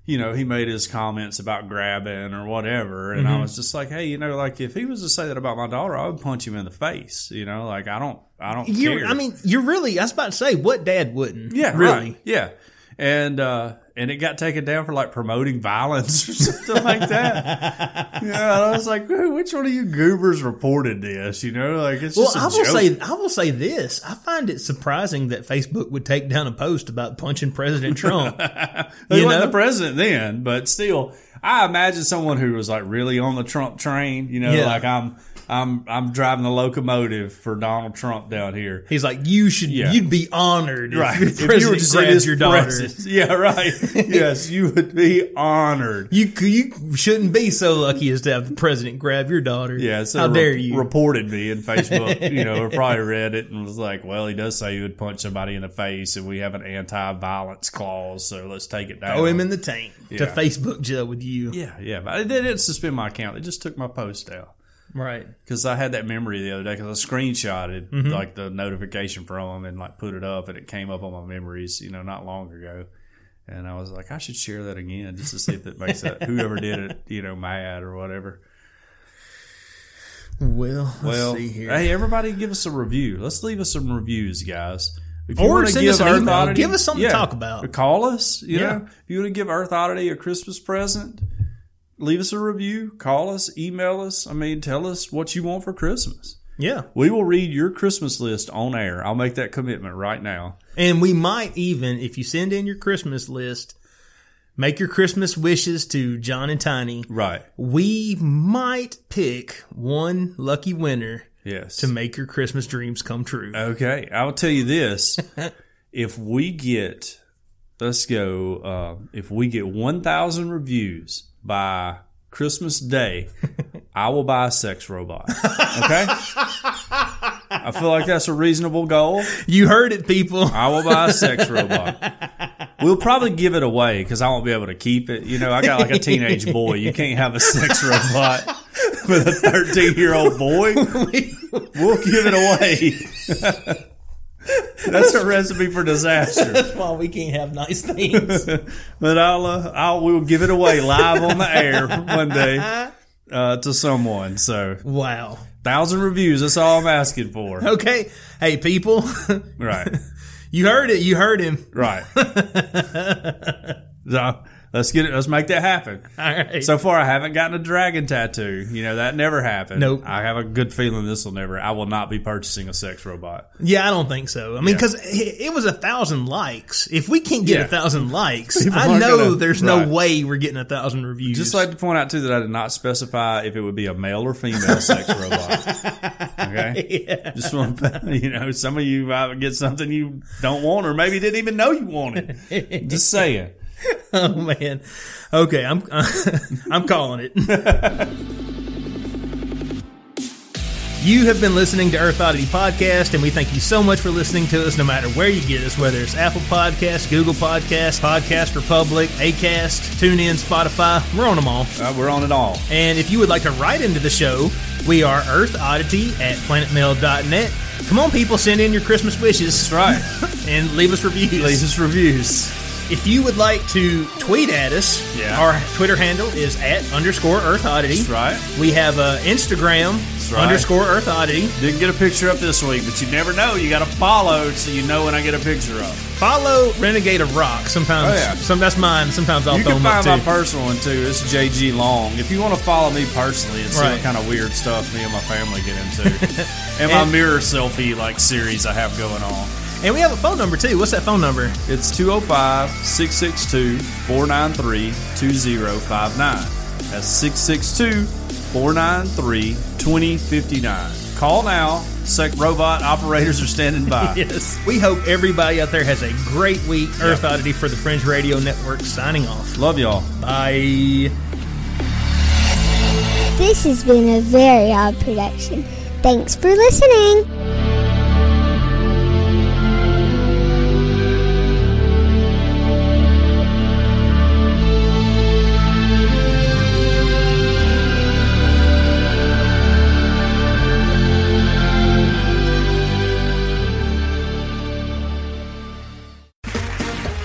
you know, he made his comments about grabbing or whatever, and Mm-hmm. I was just like, hey, you know, like if he was to say that about my daughter, I would punch him in the face. You know, like I don't, I don't You're, care. I mean, you're really, I was about to say, what dad wouldn't? Yeah, really. right. Yeah. And uh and it got taken down for like promoting violence or something like that. yeah, and I was like, which one of you goobers reported this? You know, like it's Well, just a I will joke. say, I will say this: I find it surprising that Facebook would take down a post about punching President Trump. he you wasn't know? the president then, but still, I imagine someone who was like really on the Trump train. You know, Yeah. like I'm, I'm, I'm driving the locomotive for Donald Trump down here. He's like, you should, Yeah. you'd be honored Right. if your president in grabs your daughter. Yeah, right. yes, you would be honored. You you shouldn't be so lucky as to have the president grab your daughter. Yeah, so how re- dare you? reported me in Facebook, you know, or probably read it and was like, well, he does say he would punch somebody in the face, and we have an anti-violence clause, so let's take it down. Throw him in the tank to Facebook jail with you. yeah, yeah, but they didn't suspend my account; they just took my post down Right. because I had that memory the other day because I screenshotted Mm-hmm. like the notification from them and like put it up, and it came up on my memories, you know, not long ago. And I was like, I should share that again just to see if it makes that whoever did it, you know, mad or whatever. Well, let's Well, see here. hey, everybody, give us a review. Let's leave us some reviews, guys. If Or wanna us an Earth email. Give us something to talk about. Call us. You Yeah. know, if you want to give Earth Oddity a Christmas present, leave us a review. Call us. Email us. I mean, tell us what you want for Christmas. yeah. We will read your Christmas list on air. I'll make that commitment right now. And we might even, if you send in your Christmas list, make your Christmas wishes to John and Tiny. Right. We might pick one lucky winner Yes. to make your Christmas dreams come true. Okay, I will tell you this: if we get, let's go, uh, if we get one thousand reviews by Christmas Day, I will buy a sex robot. Okay, I feel like that's a reasonable goal. You heard it, people. I will buy a sex robot. We'll probably give it away because I won't be able to keep it. You know, I got like a teenage boy. You can't have a sex robot with a thirteen-year-old boy. We'll give it away. That's a recipe for disaster. That's why we can't have nice things. But I'll, uh, I'll we'll give it away live on the air one day uh, to someone. So wow. thousand reviews. That's all I'm asking for. Okay. Hey, people. Right, you heard it. You heard him. right. so let's get it. Let's make that happen. All right. So far, I haven't gotten a dragon tattoo. You know that never happened. Nope. I have a good feeling this will never. I will not be purchasing a sex robot. yeah, I don't think so. I mean, Yeah. because it, it was a thousand likes. If we can't get Yeah. a thousand likes, People I know gonna- there's right. no way we're getting a thousand reviews. Just like to point out too that I did not specify if it would be a male or female sex robot. Okay, just want to, you know, some of you might get something you don't want, or maybe didn't even know you wanted. Just saying. oh man. Okay, I'm I'm calling it. You have been listening to Earth Oddity Podcast, and we thank you so much for listening to us no matter where you get us, whether it's Apple Podcasts, Google Podcasts, Podcast Republic, Acast, TuneIn, Spotify. We're on them all. Uh, we're on it all. And if you would like to write into the show, we are Earth Oddity at planetmail.net. Come on, people, send in your Christmas wishes. That's right. And leave us reviews. Leave us reviews. If you would like to tweet at us, Yeah. our Twitter handle is at underscore Earth Oddity. That's right. We have uh, Instagram right. underscore Earth Oddity. Didn't get a picture up this week, but you never know. You got to follow so you know when I get a picture up. Follow Renegade of Rock. Sometimes, Oh, yeah. some that's mine. Sometimes I'll you throw can find my personal one too. It's JG Long. If you want to follow me personally and see Right. what kind of weird stuff me and my family get into, and my mirror selfie like series I have going on. And we have a phone number too. What's that phone number? It's 205 662 493 2059. That's 662 493 2059. Call now. Sec robot operators are standing by. Yes. We hope everybody out there has a great week. Earth Oddity for the Fringe Radio Network signing off. Love y'all. Bye. This has been a very odd production. Thanks for listening.